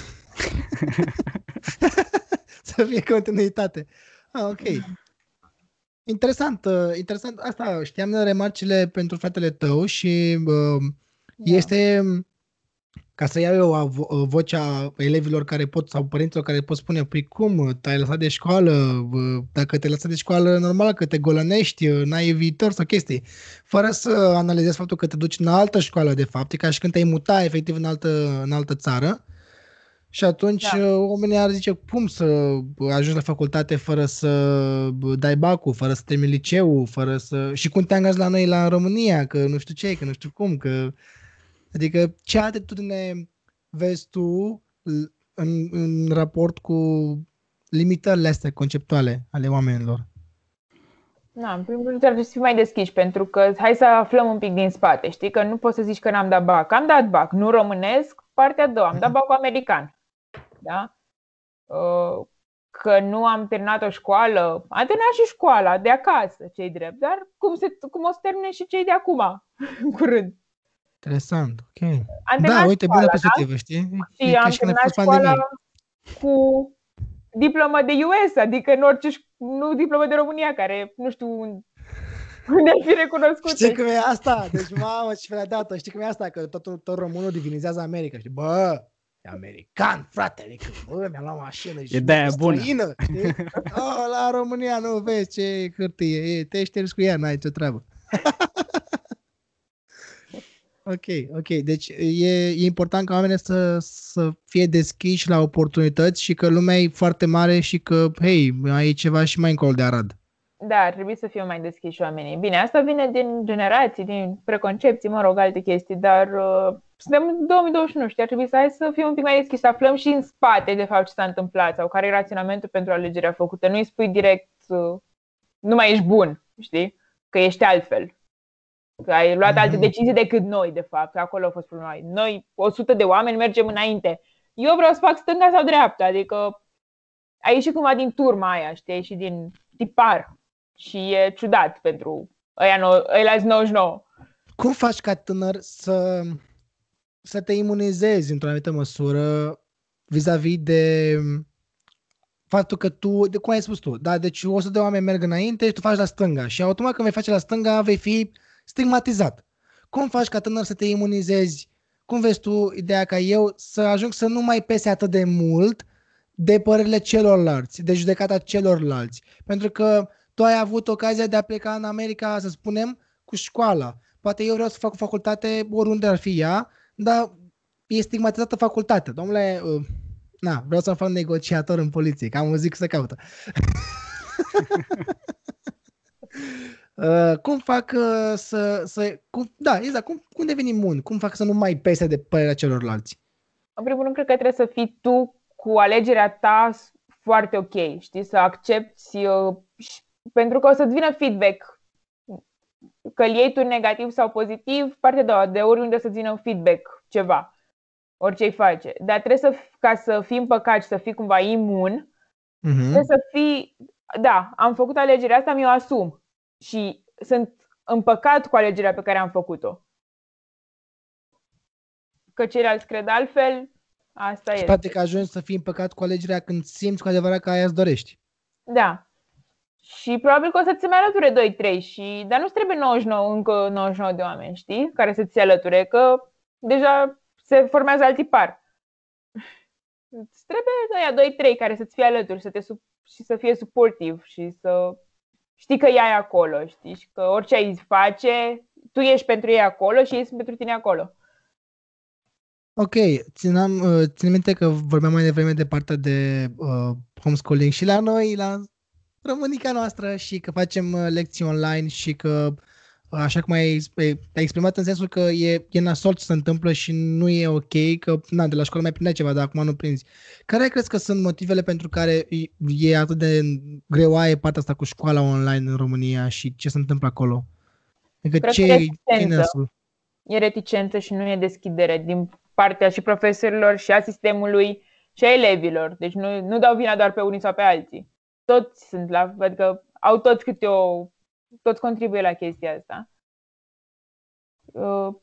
să fie continuitate. Ah, ok. Interesant, uh, interesant. Asta știam de remarcile pentru fratele tău și uh, da. este ca să iau eu avo- uh, vocea elevilor care pot sau părinților care pot spune, păi cum, te-ai lăsat de școală, uh, dacă te-ai lăsat de școală, normal că te golănești, uh, n-ai viitor sau chestii, fără să analizezi faptul că te duci în altă școală, de fapt, e ca și când te-ai muta efectiv în altă, în altă țară și atunci Da. da. oamenii ar zice, cum să ajungi la facultate fără să dai bacul, fără să termini liceul, fără să... Și cum te angaji la noi la România, că nu știu ce, că nu știu cum, că... Adică ce atitudine vezi tu l- în, în raport cu limitările astea conceptuale ale oamenilor? Da, în primul rând trebuie să fii mai deschiși, pentru că hai să aflăm un pic din spate, știi? Că nu poți să zici că n-am dat bac. Am dat bac, nu românesc, partea a doua, am dat bacul american. Da? Uh, Că nu am terminat o școală, am terminat și școala de acasă, cei drept, dar cum, se, cum o să termine și cei de acum, în curând. Interesant, ok. Am Da, terminat uite, școala, bună da? perspectivă, știi? Și E ca am și când a terminat fost școala pandemie. cu diplomă de US, adică în orice, ș- nu diplomă de România, care nu știu un- unde ar fi recunoscută. Știi cum e asta? Deci, mamă, ce fel dată. Știi cum e asta? Că tot, tot românul divinizează America. Știi? Bă, e american, frate. Adică, bă, mi-am luat mașină și E de-aia bună. străină, știi? Oh, la România nu vezi ce hârtie e. Te ștergi cu ea, n-ai ce treabă. ok, ok. Deci e, e important ca oamenii să, să fie deschiși la oportunități și că lumea e foarte mare și că, hei, ai ceva și mai încolo de Arad. Da, ar trebui să fie mai deschiși oamenii. Bine, asta vine din generații, din preconcepții, mă rog, alte chestii, dar uh, suntem în 2021, știi, ar trebui să hai să fim un pic mai deschiși, să aflăm și în spate, de fapt, ce s-a întâmplat sau care e raționamentul pentru alegerea făcută. Nu îi spui direct, uh, nu mai ești bun, știi, că ești altfel. Că ai luat alte Mhm. decizii decât noi, de fapt, că acolo a fost problema. Noi, 100 de oameni, mergem înainte. Eu vreau să fac stânga sau dreapta, adică ai ieșit cumva din turma aia, știi, ai ieșit din tipar. Și e ciudat pentru ăia, nou, ăia 99. Cum faci ca tânăr să, să te imunizezi într-o anumită măsură vis-a-vis de faptul că tu, de cum ai spus tu, da, deci 100 de oameni merg înainte și tu faci la stânga și automat când vei face la stânga vei fi stigmatizat. Cum faci ca tânăr să te imunizezi? Cum vezi tu ideea ca eu să ajung să nu mai pese atât de mult de părerile celorlalți, de judecata celorlalți? Pentru că tu ai avut ocazia de a pleca în America, să spunem, cu școala. Poate eu vreau să fac o facultate oriunde ar fi ea, dar e stigmatizată facultatea. Domnule, uh, na, vreau să fac negociator în poliție, cam o zic să caută. Uh, cum fac uh, să, să cum, da, exact, cum, cum devin imun? Cum fac să nu mai pese de părerea celorlalți? În primul rând, cred că trebuie să fii tu cu alegerea ta s- foarte ok, știi, să accepti, uh, și- pentru că o să-ți vină feedback. Că îl iei tu negativ sau pozitiv, partea a doua, de oriunde o să-ți vină un feedback, ceva, orice îi face. Dar trebuie să, f- ca să fii împăcat și să fii cumva imun, Uh-huh. Trebuie să fii, da, am făcut alegerea asta, mi-o asum și sunt împăcat cu alegerea pe care am făcut-o. că ceilalți cred altfel, asta Și este. practic ajungi să fii împăcat cu alegerea când simți cu adevărat că aia îți dorești. Da. Și probabil că o să-ți mai alăture 2-3 și... Dar nu trebuie 99, încă 99 de oameni, știi? Care să ți alăture, că deja se formează alt tipar. Îți trebuie ăia 2-3 care să-ți fie alături să te sup- și să fie suportiv și să știi că ea e acolo, știi? Și că orice ai face, tu ești pentru ei acolo și ei sunt pentru tine acolo. Ok, țineam, uh, țin minte că vorbeam mai devreme de partea de uh, homeschooling și la noi, la românica noastră și că facem uh, lecții online și că uh, așa cum ai, ai exprimat în sensul că e, e nasol ce se întâmplă și nu e ok, că na, de la școală mai prindeai ceva, dar acum nu prinzi. Care crezi că sunt motivele pentru care e- e atât de greoaie partea asta cu școala online în România și ce se întâmplă acolo? Adică Cred ce că e reticență. nasul? e reticență și nu e deschidere din partea și profesorilor și a sistemului și a elevilor. Deci nu, nu dau vina doar pe unii sau pe alții. Toți sunt la, adică au toți câte o, toți contribuie la chestia asta. Uh,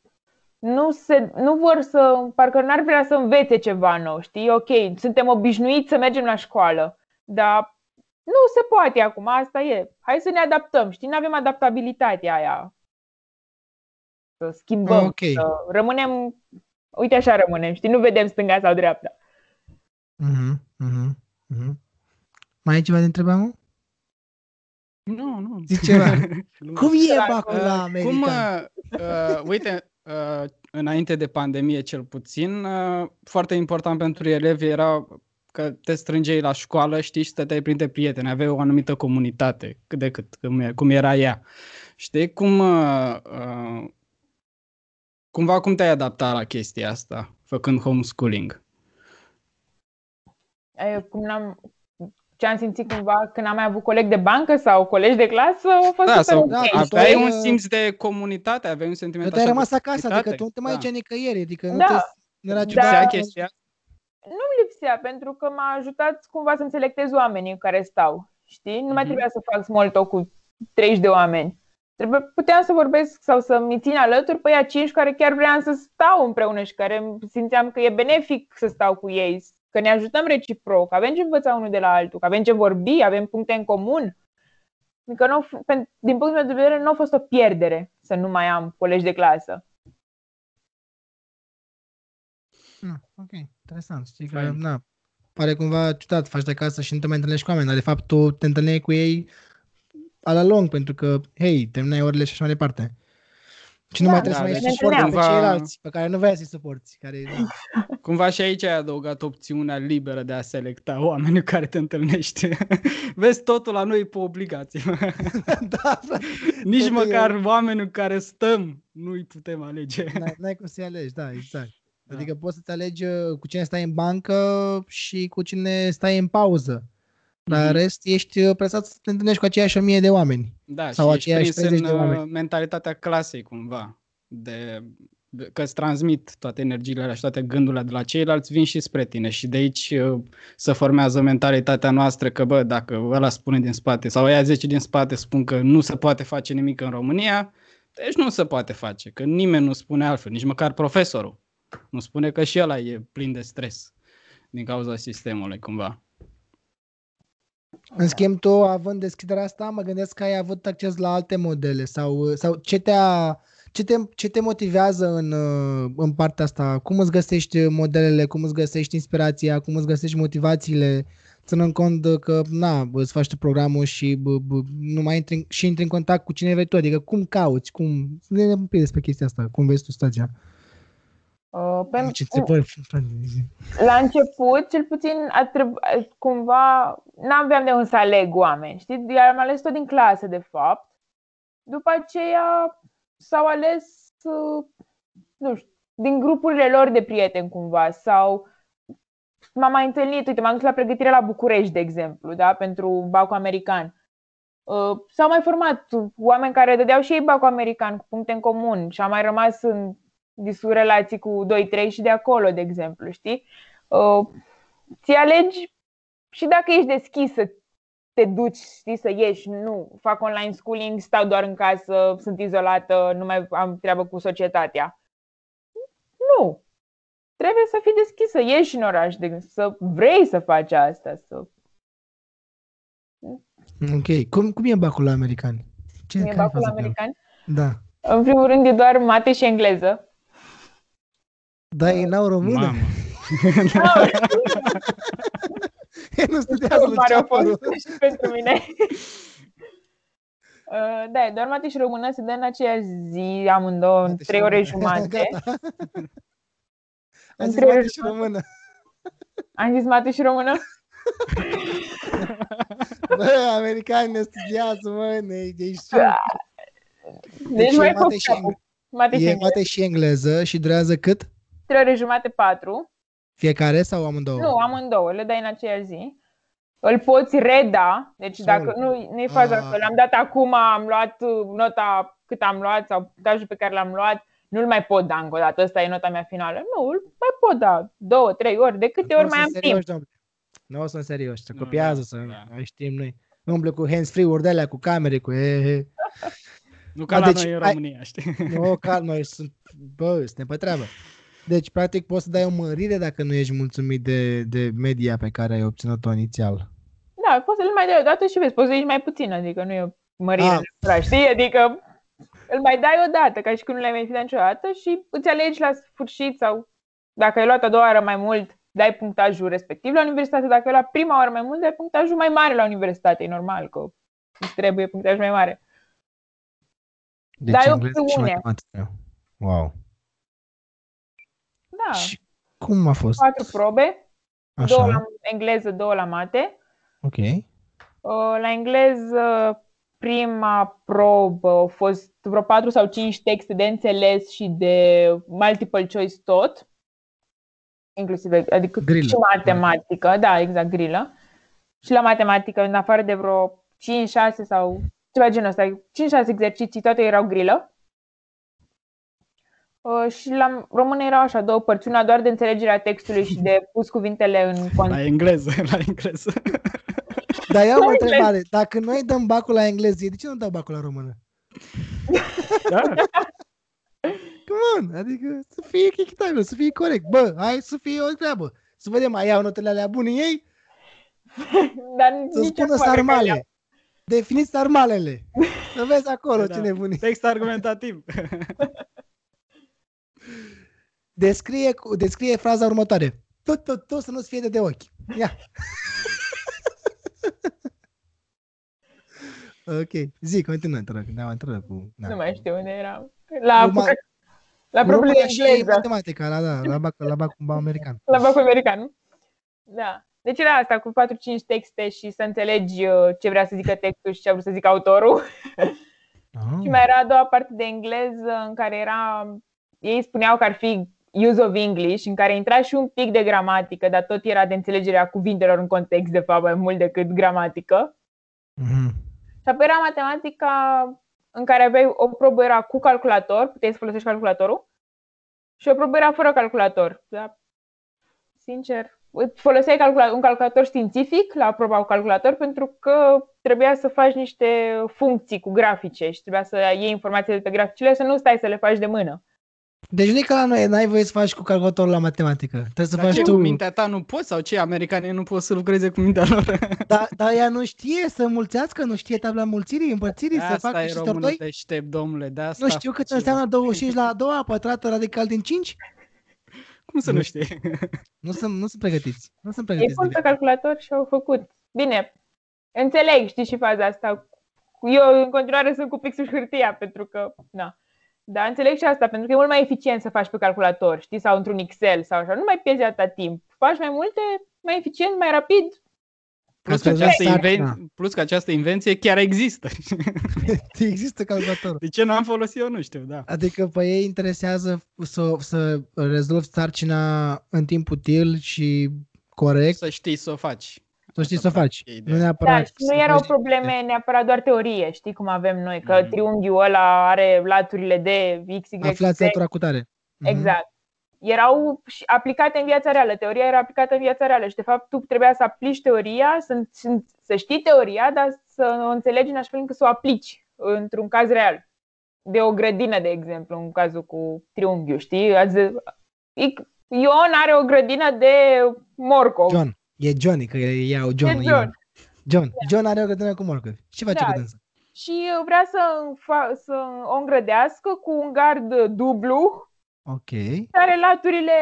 Nu, se, nu vor să, parcă n-ar vrea să învețe ceva nou, știi? Ok, suntem obișnuiți să mergem la școală, dar nu se poate acum, asta e. Hai să ne adaptăm, știi? Nu avem adaptabilitatea aia să schimbăm, Ok. să rămânem, uite așa rămânem, știi, nu vedem stânga sau dreapta. Mhm, mhm, mhm. Mai e ceva de întrebat, mă? Nu, nu. Zici ceva. Cum e Săracu, bacul la american? Cum, uh, uh, uite, uh, înainte de pandemie cel puțin, uh, foarte important pentru elevi era că te strângeai la școală, știi, și stăteai printre prieteni, aveai o anumită comunitate, cât de cât, cum, e- cum era ea. Știi, cum, uh, uh, cumva cum te-ai adaptat la chestia asta, făcând homeschooling? E, Cum n-am, ce am simțit cumva când am mai avut coleg de bancă sau colegi de clasă, a fost Da, super sau ok. da, tu aveai ai, un uh, simț de comunitate, aveai un sentiment Că tu ai așa rămas de acasă, adică comunitate? tu nu te mai Da. duceai nicăieri, adică nu Da. te nu era Da. ciudat. Lipsea Da. chestia Nu lipsea, pentru că m-a ajutat cumva să-mi selectez oamenii cu care stau. Știi? Nu mai Mhm. trebuia să fac small talk cu 30 de oameni. Trebuie, puteam să vorbesc sau să mi țin alături pe ea 5 care chiar vreau să stau împreună și care simțeam că e benefic să stau cu ei, că ne ajutăm reciproc, avem ce învăța unul de la altul, că avem ce vorbi, avem puncte în comun. Adică nu, pen- din punctul meu de vedere nu a fost o pierdere să nu mai am colegi de clasă. Na, ok, interesant. Știi că, Fain. na, pare cumva ciudat, faci de acasă și nu te mai întâlnești cu oameni, dar de fapt tu te întâlneai cu ei a la lung, pentru că, hei, terminai orele și așa mai departe. Și nu Da, mai trebuie da, să mai deci suporți pe cumva- ceilalți pe care nu vrei să-i suporți. Care, da. Cumva și aici ai adăugat opțiunea liberă de a selecta oamenii cu care te întâlnești. Vezi, totul la noi e pe obligație. da, frate, Nici Totul e- măcar oamenii cu care stăm nu-i putem alege. n-ai, n-ai cum să-i alegi, da, exact. Da. Adică poți să-ți alegi uh, cu cine stai în bancă și cu cine stai în pauză. Dar în Mhm. rest ești uh, presat să te întâlnești cu aceiași o mie de oameni. Da, Sau și ești aceiași prins 30 în de oameni. uh, mentalitatea clasei cumva. De, de, că îți transmit toate energiile alea și toate gândurile de la ceilalți, vin și spre tine. Și de aici uh, se formează mentalitatea noastră că, bă, dacă ăla spune din spate sau ăia 10 din spate spun că nu se poate face nimic în România, deci nu se poate face, că nimeni nu spune altfel, nici măcar profesorul. Nu spune că și ăla e plin de stres din cauza sistemului, cumva. În schimb, tu, având deschiderea asta, mă gândesc că ai avut acces la alte modele sau, sau ce, te-a, ce, te, ce te motivează în, uh, în partea asta? Cum îți găsești modelele, cum îți găsești inspirația, cum îți găsești motivațiile, ținând cont de că, na, îți faci tu programul și bă, bă, nu mai intri, în- și intri în contact cu cine vrei tu, adică cum cauți, cum, să ne un pic despre chestia asta, cum vezi tu stagia? Uh, pe, Ce întrebări, frate, la început, cel puțin, a trebu- cumva, n-aveam de unde să aleg oameni, știi? Iar am ales tot din clasă, de fapt. După aceea s-au ales, uh, nu știu, din grupurile lor de prieteni, cumva, sau m-am mai întâlnit, uite, m-am dus la pregătire la București, de exemplu, da, pentru bacul american. Uh, s-au mai format oameni care dădeau și ei bacul american cu puncte în comun și am mai rămas în discu relații cu 2-3 și de acolo, de exemplu, știi? Uh, ți alegi și dacă ești deschis să te duci, știi, să ieși, nu, fac online schooling, stau doar în casă, sunt izolată, nu mai am treabă cu societatea. Nu. trebuie să fii deschis, să ieși în oraș, de, să vrei să faci asta. Să... Ok. Cum, cum e bacul la americani? Ce, e care bacul faza pe el? american. Da. În primul rând e doar mate și engleză. Dar ei n-au română. Mamă. Ei nu studiază Cum la mare a ceapărul. fost și pentru mine. Uh, da, doar mate și română se dă în aceeași zi, amândouă, în Mate și trei ore română. jumate. Gata. Am În zis trei ore mate și română. Am zis mate și română? Bă, americani ne studiază, mă, ne, ești sus. Deci Deci mai e mate fac și capul. Mate și E engleză. mate și engleză și durează cât? Trei ore jumate, patru. Fiecare sau amândouă? Nu, amândouă, le dai în aceeași zi. Îl poți reda, deci Sol. dacă nu, nu e faza Ah. că l-am dat acum, am luat uh, nota cât am luat sau punctajul pe care l-am luat, nu-l mai pot da încă o dată, ăsta e nota mea finală. Nu, îl mai pot da două, trei ori, de câte ori Nu mai am sunt timp. serioși, domnule. Nu sunt serioși, să Nu, copiază, da, să da. mai știm noi. Umble cu hands-free-uri de alea, cu camere, cu e, e. Nu ca Da, la deci noi în ai- România, știi? Nu, cal, noi sunt, bă, suntem pe treabă. Deci, practic, poți să dai o mărire dacă nu ești mulțumit de, de media pe care ai obținut-o inițial. Da, poți să-l mai dai o dată și vezi, poți să iei mai puțin, adică nu e o mărire Ah. neapărat, știi? Adică îl mai dai o dată, ca și când nu l-ai mai fi dat niciodată și îți alegi la sfârșit sau dacă ai luat a doua oară mai mult, dai punctajul respectiv la universitate, dacă ai luat prima oară mai mult, dai punctajul mai mare la universitate, e normal că îți trebuie punctaj mai mare. Deci, Dai engleză și opțiune. matematică. Wow. Da, Și cum a fost? patru probe, două la Așa, engleză, două la mate. ok. Uh, La engleză, prima probă au fost vreo 4 sau 5 texte de înțeles și de multiple choice tot, inclusiv, adică Grilă. și matematică, da, exact, grilă. Și la matematică, în afară de vreo 5, 6 sau ceva genul ăsta, 5-6 exerciții, toate erau grilă. Uh, Și la română erau așa două părți, una doar de înțelegerea textului și de pus cuvintele în La context. engleză, la engleză. Dar eu am o La întrebare. Dacă noi dăm bacul la engleză, de ce nu dau bacul la română? Da? Come on, adică să fie echitabil, să fie corect. Bă, hai să fie o treabă. Să vedem, mai iau notele alea bune ei? Dar Să nici spună acum, cred că le-am- sarmale. Definiți sarmalele. Să vezi acolo Da. ce nebunie. Text argumentativ. Descrie, cu- descrie fraza următoare. Tot, tot, tot să nu-ți fie de, de ochi. Ia. ok, zi, continuă, te rog. Ne-am întrebat cu... Da. Nu mai știu unde eram. La, Roma- la probleme de România și engleză. matematica, la, da, la bac, la bac american. La bacul american, nu? Da. Deci era asta cu 4-5 texte și să înțelegi uh, ce vrea să zică textul și ce a vrut să zică autorul. Ah. Și mai era a doua parte de engleză în care era, ei spuneau că ar fi use of English, în care intra și un pic de gramatică, dar tot era de înțelegerea cuvintelor în context, de fapt, mai mult decât gramatică. Mhm. Și apoi era matematica în care aveai o probă era cu calculator, puteai să folosești calculatorul, și o probă era fără calculator. Dar, sincer, foloseai calcula- un calculator științific la proba cu calculator pentru că trebuia să faci niște funcții cu grafice și trebuia să iei informații de pe graficele să nu stai să le faci de mână. Deci nu e ca la noi, n-ai voie să faci cu calculatorul la matematică. Trebuie să Dar faci ce, tu. cu mintea ta nu poți? Sau ce, americanii nu pot să lucreze cu mintea lor? Dar da, ea nu știe să mulțească, nu știe tabla mulțirii, împărțirii, De să asta facă e și românul tortoi. deștept, domnule, de asta Nu știu cât face înseamnă el. 25 la a doua, pătrat radical din 5? Cum să Nu nu știi? Nu sunt, nu sunt pregătiți. Nu sunt Ei pregătiți. pun pe de- calculator și au făcut. Bine, înțeleg, știi și faza asta. Eu în continuare sunt cu pixul și hârtia pentru că, na. Dar înțeleg și asta, pentru că e mult mai eficient să faci pe calculator, știi, sau într-un Excel sau așa. Nu mai pierzi atâta timp. Faci mai multe, mai eficient, mai rapid. Plus că, Asta această e inven... sarcina. Plus că această invenție chiar există. Există calculatorul. De ce n-am folosit eu, nu știu, da. Adică pe ei interesează să, să rezolvi sarcina în timp util și corect, Să știi să o faci. Să știi să o Asta faci. e ideea. Nu Da, neapărat și să nu erau faci- probleme neapărat doar teorie, știi cum avem noi, că Mhm. triunghiul ăla are laturile de X, Y, Aflați Z. latura cu tare. Mhm. Exact. Erau și aplicate în viața reală. Teoria era aplicată în viața reală și, de fapt, tu trebuia să aplici teoria, să, să, să știi teoria, dar să o înțelegi în așa fel încât să o aplici într-un caz real. De o grădină, de exemplu, în cazul cu triunghiul, știi? Azi, e Ion are o grădină de morcov. John. E Johnny, că iau John. E nu John. Ion. John. John are o grădină cu morcovi. Ce face Da. cu dânsa? Și vrea să, fa- să o îngrădească cu un gard dublu Ok. și are laturile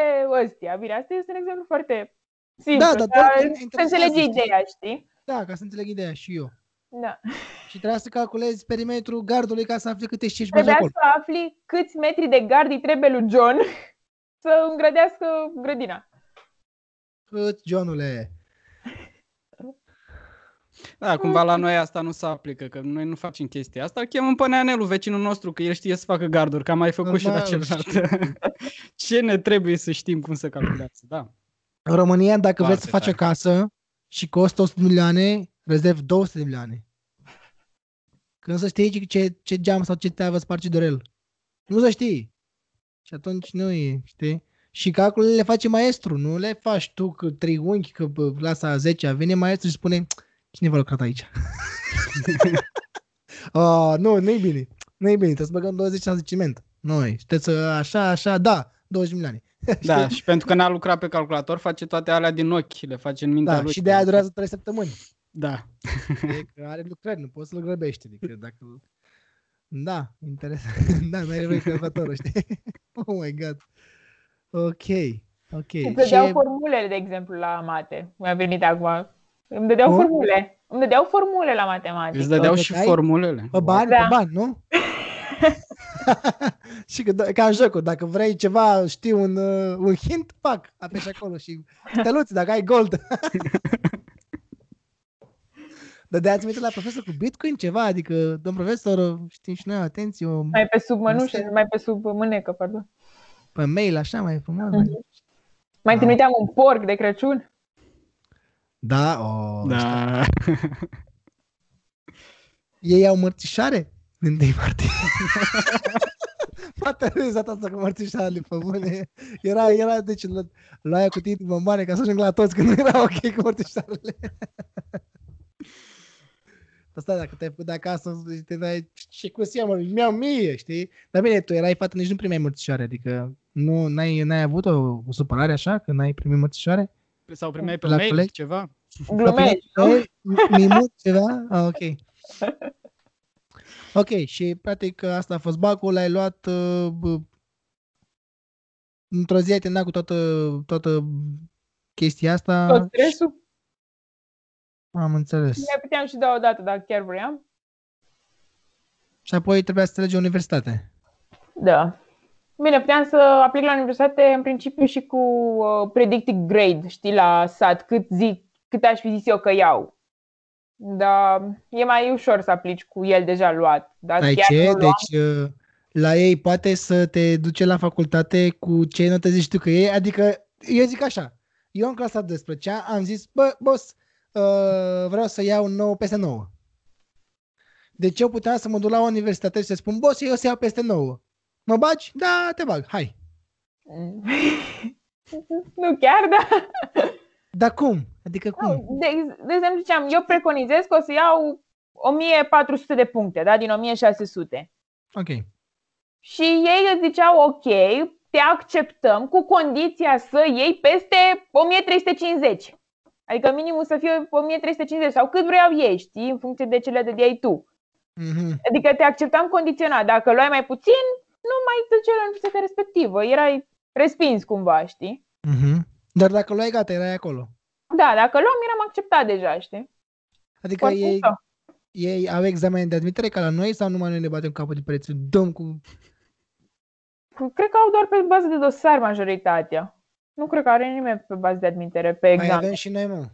ăstea. Bine, asta este un exemplu foarte simplu, Da, dar dar doar să interesează, înțelegi știi? ideea, știi? Da, ca să înțeleg ideea și eu. Da. Și trebuia să calculezi perimetrul gardului ca să afli câte știți bagi Trebuia acolo. să afli câți metri de gard îi trebuie lui John să îngrădească grădina. Cât, Johnule? Da, cumva la noi asta nu se aplică, că noi nu facem chestia asta. Îl chemăm pe neanelul, vecinul nostru, că el știe să facă garduri, că am mai făcut și la Normal, celălalt. Ce ne trebuie să știm cum să calculează, da. În România, dacă vreți să Foarte faci o casă și costă 100 de milioane, rezerv 200 de milioane. Când să știi ce, ce geam sau ce teavă sparge dorel. Nu să știi. Și atunci nu e, știi? Și calculele le face maestru, nu le faci tu cu triunghi, că bă, clasa a 10 vine maestru și spune cine v-a lucrat aici? oh, nu, nu e bine. Nu e bine, trebuie să băgăm 20 de ciment. Noi, știți să așa, așa, da, 20 milioane. Da, și pentru că n-a lucrat pe calculator, face toate alea din ochi, le face în mintea Da, lui. și de aia durează 3 săptămâni. Da. E că are lucrări, nu poți să-l grăbești. Adică dacă... Da, interesant. da, mai are calculatorul, știi? oh my god. Ok, ok. Îți dădeau Și, formulele, de exemplu, la mate. Mi-a venit acum. Îmi dădeau Cum? formule. Îmi dădeau formule la matematică. Îți dădeau Dacă și ai- formulele. pe bani, Da. pe bani, nu? și că, ca în jocul, dacă vrei ceva, știi, un, uh, un hint, pac, apeși acolo și steluți, dacă ai gold. Dar de ați la profesor cu Bitcoin ceva? Adică, domn profesor, știm și noi, atenție, o, Mai pe sub mănușă, Asta- mai pe sub mânecă, pardon. Pe mail, așa, mai frumos. Mhm. Mai... Mai Ah. trimiteam un porc de Crăciun. Da, o, ăștia. Da. Ei au mărțișare? În 1 martie. M-a terorizat asta cu mărțișarele, pe bune. Era, era, deci, lu- luaia cutii de bomboane ca să ajung la toți, că nu era ok cu mărțișarele. Asta dacă te-ai făcut de acasă, te dai, ce cu seamă, mi-au mie, știi? Dar bine, tu erai fată, nici nu primeai mărțișoare, adică nu, n-ai, n-ai avut o, o supărare așa, că n-ai primit mărțișoare? Sau primeai pe La mail colegi? ceva? Glumești, nu? Ei, Mimut ceva? Ah, ok. Ok, și practic asta a fost bacul, l-ai luat uh, bă, într-o zi ai terminat cu toată, toată chestia asta. Tot stresul. Am înțeles. Mai puteam și da o dată, dacă chiar vreau. Și apoi trebuia să te legi o universitate. Da. Bine, puteam să aplic la universitate în principiu și cu uh, predicted grade, știi, la SAT, cât zic, cât aș fi zis eu că iau. Dar e mai ușor să aplici cu el deja luat. Dar Ai chiar ce? nu luam, Deci uh, la ei poate să te duce la facultate cu ce note zici tu că e, adică eu zic așa, eu în clasa 12 am zis, bă, boss, uh, vreau să iau 9 peste 9. Deci eu puteam să mă duc la o universitate și să spun, boss, eu o să iau peste 9. Mă bagi? Da, te bag, hai. nu chiar, dar Dar cum? Adică cum? Nu, de, de exemplu, ziceam, eu preconizez că o să iau 1400 de puncte, da, din 1600. Ok. Și ei îți ziceau, ok, te acceptăm cu condiția să iei peste 1350. Adică minimul să fie 1350 sau cât vreau ei, știi, în funcție de ce le dădeai tu. Mhm. Adică te acceptam condiționat. Dacă luai mai puțin, nu mai duceai la universitatea respectivă. Erai respins cumva, știi? Mhm. Dar dacă luai gata, erai acolo. Da, dacă luam, eram acceptat deja, știi? Adică Foarte ei, mișto. ei au examen de admitere ca la noi sau numai noi ne batem capul de pereți? Dăm cu... Cred că au doar pe bază de dosar majoritatea. Nu cred că are nimeni pe bază de admitere, pe Mai examen. avem și noi, mă.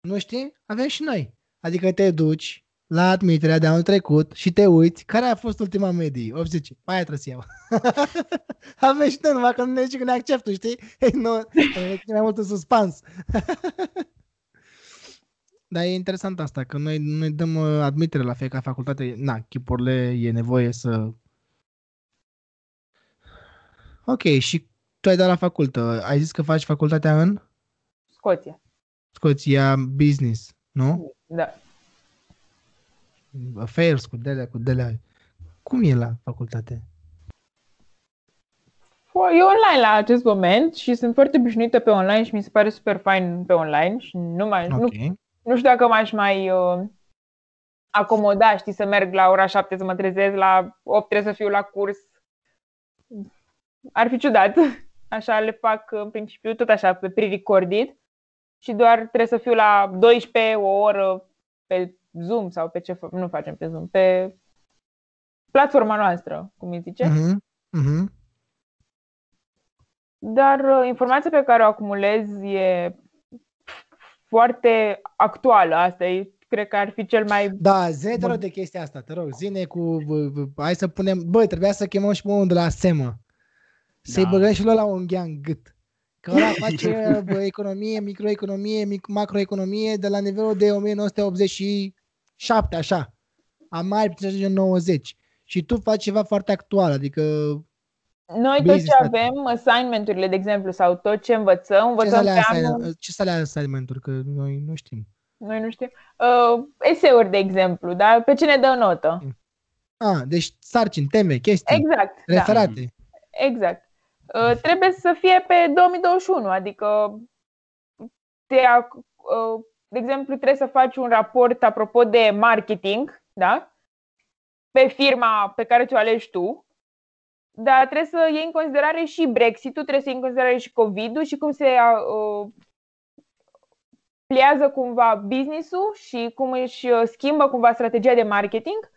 Nu știi? Avem și noi. Adică te duci la admiterea de anul trecut și te uiți care a fost ultima medie. 80. Pe aia trebuie să iau. avem și noi, numai că nu ne zice că ne acceptă, știi? Ei, nu, e mai mult în suspans. Dar e interesant asta, că noi, noi dăm uh, admitere la fiecare facultate. Na, chipurile e nevoie să... Ok, și tu ai dat la facultă. Ai zis că faci facultatea în Scoție. Scoția Business, nu? Da. Affairs cu delea, cu delea. Cum e la facultate? e online la acest moment și sunt foarte obișnuită pe online și mi se pare super fain pe online și nu mai, nu, Ok. nu știu dacă m-aș mai uh, acomoda, știi, să merg la ora 7 să mă trezesc, la 8 trebuie să fiu la curs. Ar fi ciudat. Așa le fac în principiu tot așa pe pre-recorded și doar trebuie să fiu la 12 o oră pe Zoom sau pe ce fă- nu facem pe Zoom, pe platforma noastră, cum îi zice. Mhm. Mhm. Dar uh, informația pe care o acumulez e foarte actuală. Asta e, cred că ar fi cel mai... Da, zi te Bun. rog de chestia asta, te rog, zine cu, bă, bă, hai să punem, bă, trebuia să chemăm și pe unul de la SEMă, să-i Da. băgăm și lui la un ghea în gât. Că ăla face bă, economie, microeconomie, mic, macroeconomie de la nivelul de 1987, așa. Am mai putea ajunge în 90. Și tu faci ceva foarte actual, adică Noi tot Busy ce stat. avem, assignment-urile, de exemplu, sau tot ce învățăm, ce învățăm sunt alea pe anul, assignment- ce sunt alea assignment-uri, că noi nu știm. noi nu știm, uh, eseuri, de exemplu, da? pe ce ne dă notă. Ah, deci sarcini, teme, chestii, Exact, da, referate. exact. Uh, trebuie să fie pe 2021, adică, te, ac- uh, de exemplu, trebuie să faci un raport apropo de marketing, da? pe firma pe care ți-o alegi tu, dar trebuie să iei în considerare și Brexit-ul, trebuie să iei în considerare și COVID-ul și cum se uh, pliază cumva business-ul și cum își uh, schimbă cumva strategia de marketing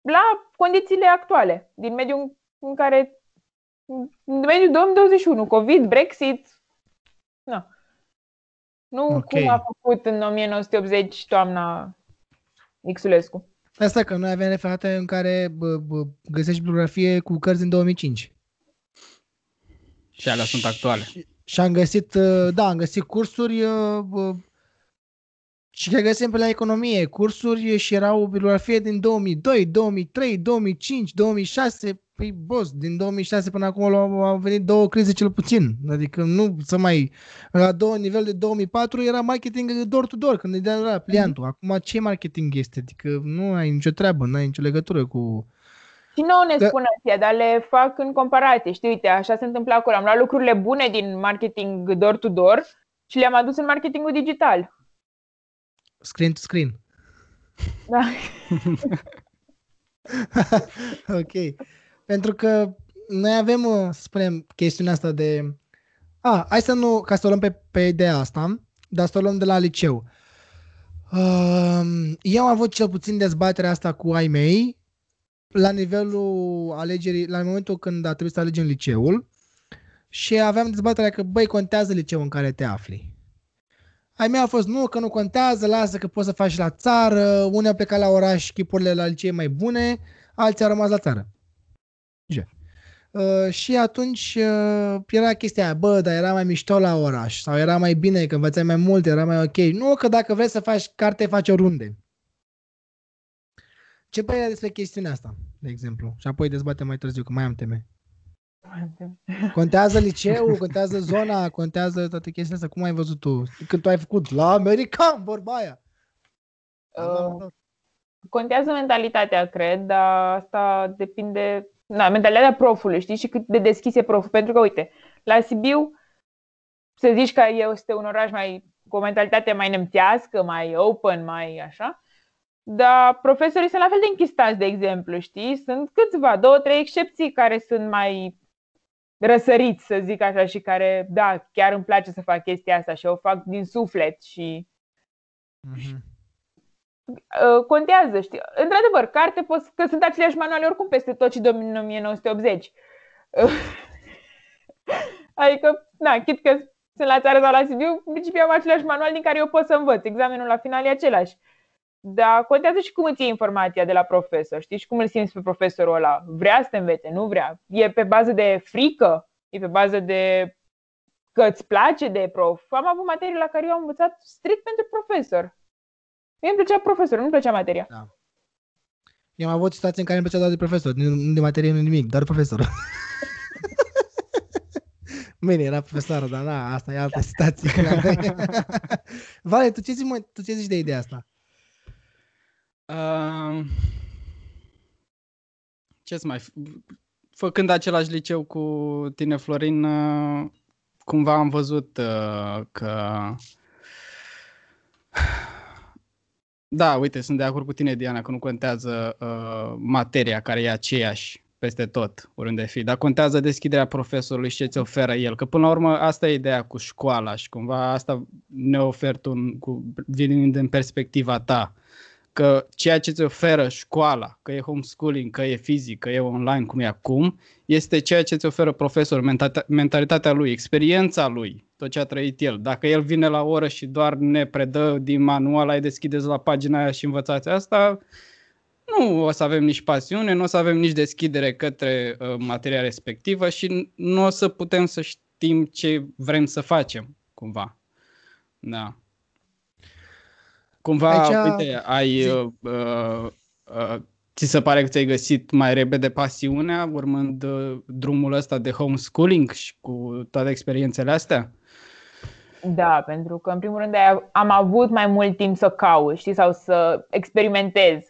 la condițiile actuale, din mediul în care în mediul 2021, COVID, Brexit, nu. Nu Ok. cum a făcut în 1980 toamna Xulescu. Asta că noi avem referate în care bă, bă, găsești bibliografie cu cărți din 2005. Și alea sunt actuale. Și, și am găsit, uh, da, am găsit cursuri uh, bă, și le găsim pe la economie, cursuri și erau bibliografie din 2002, 2003, 2005, 2006. Păi, boss, din 2006 până acum au, au venit două crize cel puțin. Adică nu să mai... La două nivel de 2004 era marketing door-to-door, când îi dea la pliantul. Acum ce marketing este? Adică nu ai nicio treabă, nu ai nicio legătură cu... Și nouă ne Da. spun astea, dar le fac în comparație. Știi, uite, așa se întâmplă acolo. Am luat lucrurile bune din marketing door-to-door și le-am adus în marketingul digital. Screen to screen. Da. ok. Pentru că noi avem, uh, să spunem, chestiunea asta de... A, hai să nu, ca să o luăm pe, pe ideea asta, dar să o luăm de la liceu. Um, eu am avut cel puțin dezbaterea asta cu ai mei la nivelul alegerii, la momentul când a trebuit să alegem liceul și aveam dezbaterea că, băi, contează liceul în care te afli. Ai mei a fost, nu, că nu contează, lasă că poți să faci la țară, unii au plecat la oraș, chipurile la licee mai bune, alții au rămas la țară. Ce? Uh, și atunci uh, era chestia aia, bă, dar era mai mișto la oraș sau era mai bine că învățai mai mult, era mai ok. Nu că dacă vrei să faci carte, faci oriunde. Ce părere ai despre chestiunea asta, de exemplu? Și apoi dezbatem mai târziu, că mai am teme. Contează liceul, contează zona, contează toate chestiile astea. Cum ai văzut tu? Când tu ai făcut la american, vorba aia. Uh, Contează mentalitatea, cred, dar asta depinde... Da, mentalitatea profului, știi, și cât de deschis e proful. Pentru că, uite, la Sibiu, să zici că este un oraș mai cu o mentalitate mai nemțească, mai open, mai așa, dar profesorii sunt la fel de închistați, de exemplu, știi? Sunt câțiva, două, trei excepții care sunt mai răsăriți, să zic așa, și care, da, chiar îmi place să fac chestia asta și o fac din suflet și Mhm. uh, contează, știi? Într-adevăr, carte poți, că sunt aceleași manuale oricum peste tot și din 1980. Uh, adică, na, chit că sunt la țară sau la Sibiu, în principiu am același manual din care eu pot să învăț. Examenul la final e același. Dar contează și cum îți iei informația de la profesor, știi? Și cum îl simți pe profesorul ăla. Vrea să te învețe, nu vrea. E pe bază de frică, e pe bază de că îți place de prof. Am avut materii la care eu am învățat strict pentru profesor. Mie îmi plăcea profesorul, nu-mi plăcea materia. Eu am avut situații în care îmi plăcea doar de profesor, nu nu de materie, nu nimic, doar profesor. Bine, era profesoră, dar da, asta e altă situație. vale, tu ce, zici, mă, tu ce zici de ideea asta? Uh, ce să mai... f- făcând același liceu cu tine, Florin, uh, cumva am văzut uh, că... Da, uite, sunt de acord cu tine, Diana, că nu contează uh, materia care e aceeași peste tot, oriunde fi, dar contează deschiderea profesorului și ce ți oferă el, că până la urmă asta e ideea cu școala și cumva asta ne ofer tu, cu, venind în perspectiva ta că ceea ce îți oferă școala, că e homeschooling, că e fizic, că e online, cum e acum, este ceea ce îți oferă profesorul, mentalitatea lui, experiența lui, tot ce a trăit el. Dacă el vine la oră și doar ne predă din manual, ai deschideți la pagina aia și învățați asta, nu o să avem nici pasiune, nu o să avem nici deschidere către uh, materia respectivă și nu o să putem să știm ce vrem să facem, cumva. Da. Cumva, Aici... uite, ai, uh, uh, uh, ți se pare că ți-ai găsit mai repede pasiunea urmând uh, drumul ăsta de homeschooling și cu toate experiențele astea? Da, pentru că în primul rând am avut mai mult timp să caut, știi, sau să experimentez.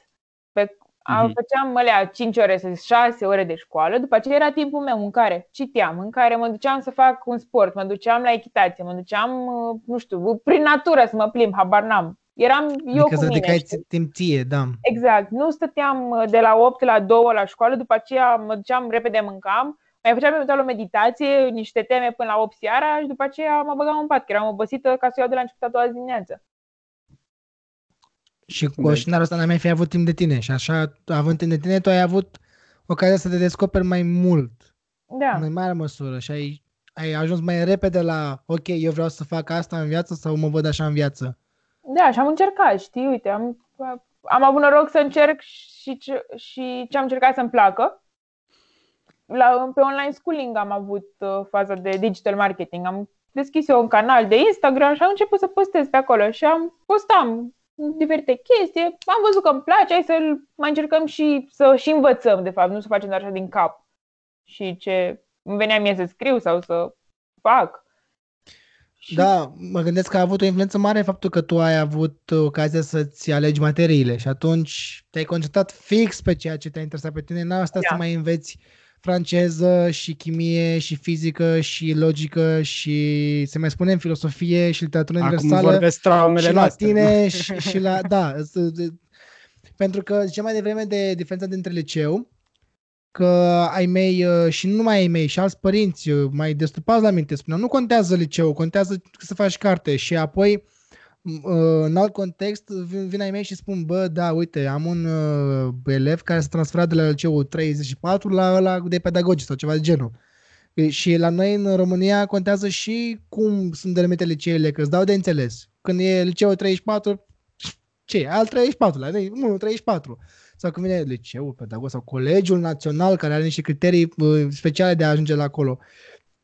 Pe, am, mm-hmm. Făceam alea 5 ore, 6 ore de școală, după aceea era timpul meu în care citeam, în care mă duceam să fac un sport, mă duceam la echitație, mă duceam, uh, nu știu, prin natură să mă plimb, habar n-am. Eram eu adică cu mine. Adică timp ție, da. Exact. Nu stăteam uh, de la 8 la 2 la școală, după aceea mă duceam repede, mâncam, mai făceam eventual o meditație, niște teme până la 8 seara și după aceea mă băgam în pat, că eram obosită ca să iau de la început a doua dimineață. Și cu oșinarul ăsta n-ai mai fi avut timp de tine și așa, având timp de tine, tu ai avut ocazia să te descoperi mai mult. Da. În mai mare măsură și ai, ai ajuns mai repede la, ok, eu vreau să fac asta în viață sau mă văd așa în viață. Da, și am încercat, știi, uite, am, am avut noroc să încerc și ce, și ce am încercat să-mi placă. La, pe online schooling am avut uh, faza de digital marketing. Am deschis eu un canal de Instagram și am început să postez pe acolo și am postam diferite chestii. Am văzut că îmi place, hai să mai încercăm și să și învățăm, de fapt, nu să facem doar așa din cap. Și ce îmi venea mie să scriu sau să fac. Da, mă gândesc că a avut o influență mare faptul că tu ai avut ocazia să-ți alegi materiile și atunci te-ai concentrat fix pe ceea ce te-a interesat pe tine, n-a stat da. să mai înveți franceză și chimie și fizică și logică și să mai spunem filosofie și literatură Acum universală și la tine și, și la, da, pentru că ziceam mai devreme de diferența dintre liceu că ai mei uh, și nu numai ai mei, și alți părinți uh, mai destupați la minte spuneau, nu contează liceu, contează să faci carte și apoi uh, în alt context vin ai mei și spun, bă, da, uite, am un elev care s-a transferat de la liceu 34 la la de pedagogic sau ceva de genul. Și la noi în România contează și cum sunt delimite liceele, că îți dau de înțeles. Când e liceu 34, ce? Al 34, la 1, 34 sau când vine liceul pedagog sau colegiul național care are niște criterii uh, speciale de a ajunge la acolo.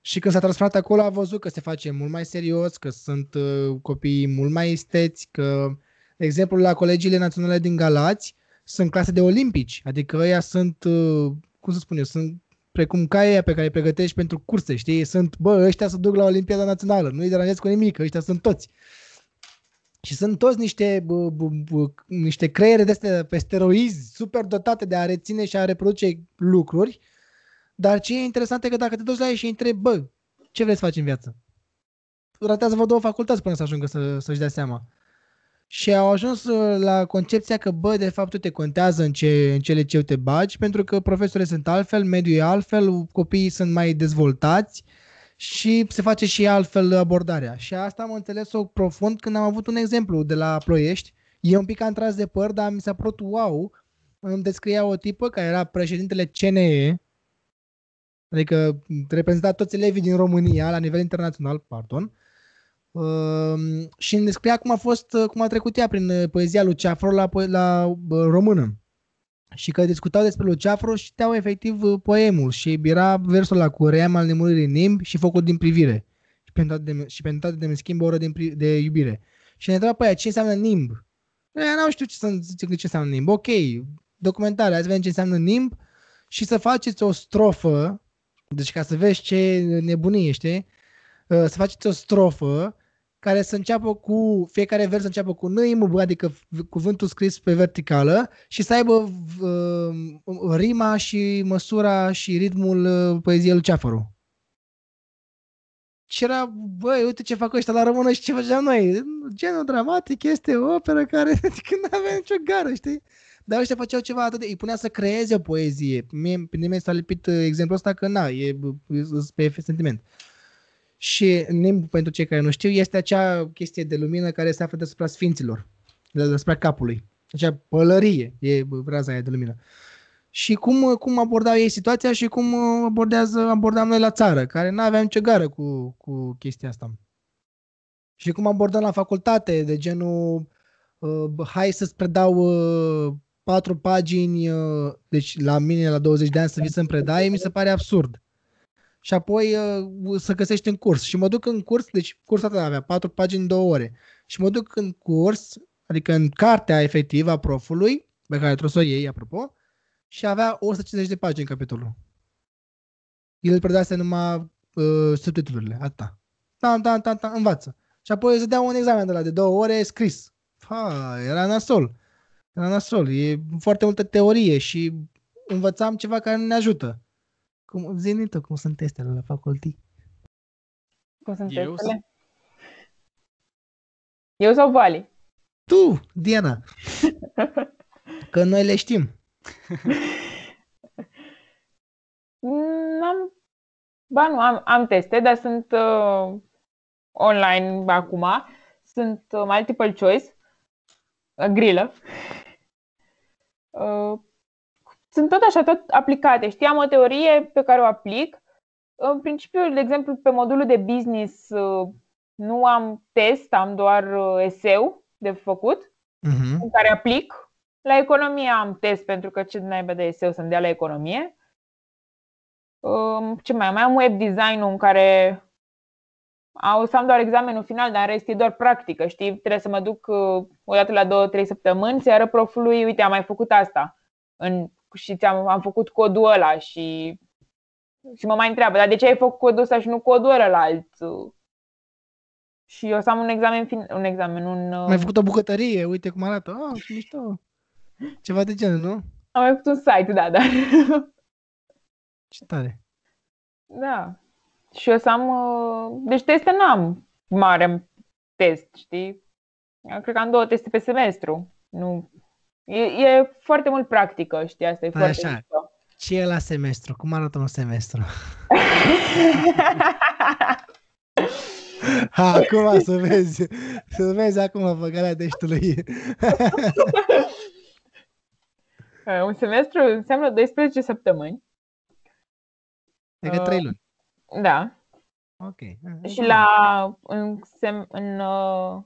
Și când s-a transferat acolo a văzut că se face mult mai serios, că sunt uh, copii mult mai esteți, că, de exemplu, la colegiile naționale din Galați sunt clase de olimpici, adică ăia sunt, uh, cum să spun eu, sunt precum caia pe care îi pregătești pentru curse, știi? Sunt, bă, ăștia se duc la Olimpiada Națională, nu-i deranjez cu nimic, ăștia sunt toți. Și sunt toți niște, b- b- b- niște creiere de astea pe steroizi super dotate de a reține și a reproduce lucruri. Dar ce e interesant e că dacă te duci la ei și îi întrebi, bă, ce vrei să faci în viață? Ratează-vă două facultăți până să ajungă să, să-și dea seama. Și au ajuns uh, la concepția că, bă, de fapt, tu te contează în ce, în ce liceu te bagi, pentru că profesorii sunt altfel, mediul e altfel, copiii sunt mai dezvoltați, uh, și se face și altfel abordarea. Și asta am înțeles-o profund când am avut un exemplu de la Ploiești. E un pic am tras de păr, dar mi s-a părut wow. Îmi descria o tipă care era președintele CNE, adică reprezenta toți elevii din România la nivel internațional, pardon, uh, și îmi descria cum a fost, cum a trecut ea prin poezia lui Ceafro la, la uh, română și că discutau despre Luceafru și citeau efectiv uh, poemul și era versul la cu ream al nemuririi nimb și focul din privire și pentru toate de, și pentru toate de schimb o oră de, de iubire. Și ne întreba pe aia ce înseamnă nimb. Ea nu știu ce, să, ce înseamnă nimb. Ok, documentare, hai să vedem ce înseamnă nimb și să faceți o strofă, deci ca să vezi ce nebunie știi, uh, să faceți o strofă care să înceapă cu, fiecare vers să înceapă cu nâim, adică cuvântul scris pe verticală și să aibă uh, rima și măsura și ritmul uh, poeziei lui Ceafăru. Și era, băi, uite ce fac ăștia la română și ce făceam noi. Genul dramatic este o operă care când nu avea nicio gară, știi? Dar ăștia făceau ceva atât de... Îi punea să creeze o poezie. Mie, pe nimeni s-a lipit uh, exemplul ăsta că na, e, e pe sentiment. Și nim, pentru cei care nu știu, este acea chestie de lumină care se află deasupra sfinților, deasupra capului. Acea pălărie e raza aia de lumină. Și cum, cum abordau ei situația și cum abordează, abordam noi la țară, care nu aveam nicio gară cu, cu chestia asta. Și cum abordăm la facultate, de genul, uh, hai să-ți predau uh, patru pagini, uh, deci la mine la 20 de ani să vii să-mi predai, mi se pare absurd. Și apoi uh, să găsești în curs. Și mă duc în curs, deci cursul ăsta avea patru pagini, două ore. Și mă duc în curs, adică în cartea efectivă a profului, pe care trebuie să o iei, apropo, și avea 150 de pagini în capitolul. El îl predase numai uh, subtitlurile, atâta. Da, da, da, da, învață. Și apoi să dea un examen de la de două ore scris. Ha, era nasol. Era nasol. E foarte multă teorie și învățam ceva care nu ne ajută. Cum, zi cum sunt testele la faculty. Cum sunt Eu testele? Eu sau Vali? Tu, Diana. Că noi le știm. Am, ba nu, am, am teste, dar sunt uh, online acum. Sunt uh, multiple choice, uh, grilă. Uh, sunt tot așa, tot aplicate. Știam o teorie pe care o aplic. În principiu, de exemplu, pe modulul de business uh, nu am test, am doar uh, eseu de făcut, uh-huh. în care aplic. La economie am test, pentru că ce naiba de eseu să-mi dea la economie. Um, ce mai am? Mai am web design în care o să am doar examenul final, dar în rest e doar practică, știi? Trebuie să mă duc o dată la două, trei săptămâni, să arăt profului, uite, am mai făcut asta. În și ți-am am făcut codul ăla și, și mă mai întreabă, dar de ce ai făcut codul ăsta și nu codul ăla alt? Și eu să am un examen, fin- un examen, un... Mai ai făcut o bucătărie, uite cum arată. Ah, ce mișto. Ceva de genul, nu? Am mai făcut un site, da, dar... Ce tare. Da. Și eu să am... Uh, deci teste n-am mare test, știi? Cred că am două teste pe semestru. Nu E, e foarte mult practică, știi, asta e da, foarte așa. Mișto. Ce e la semestru? Cum arată un semestru? ha, acum să vezi, să vezi acum făcarea deștului. un semestru înseamnă 12 săptămâni. Adică 3 luni. Da. Ok. Și la în, sem, în uh,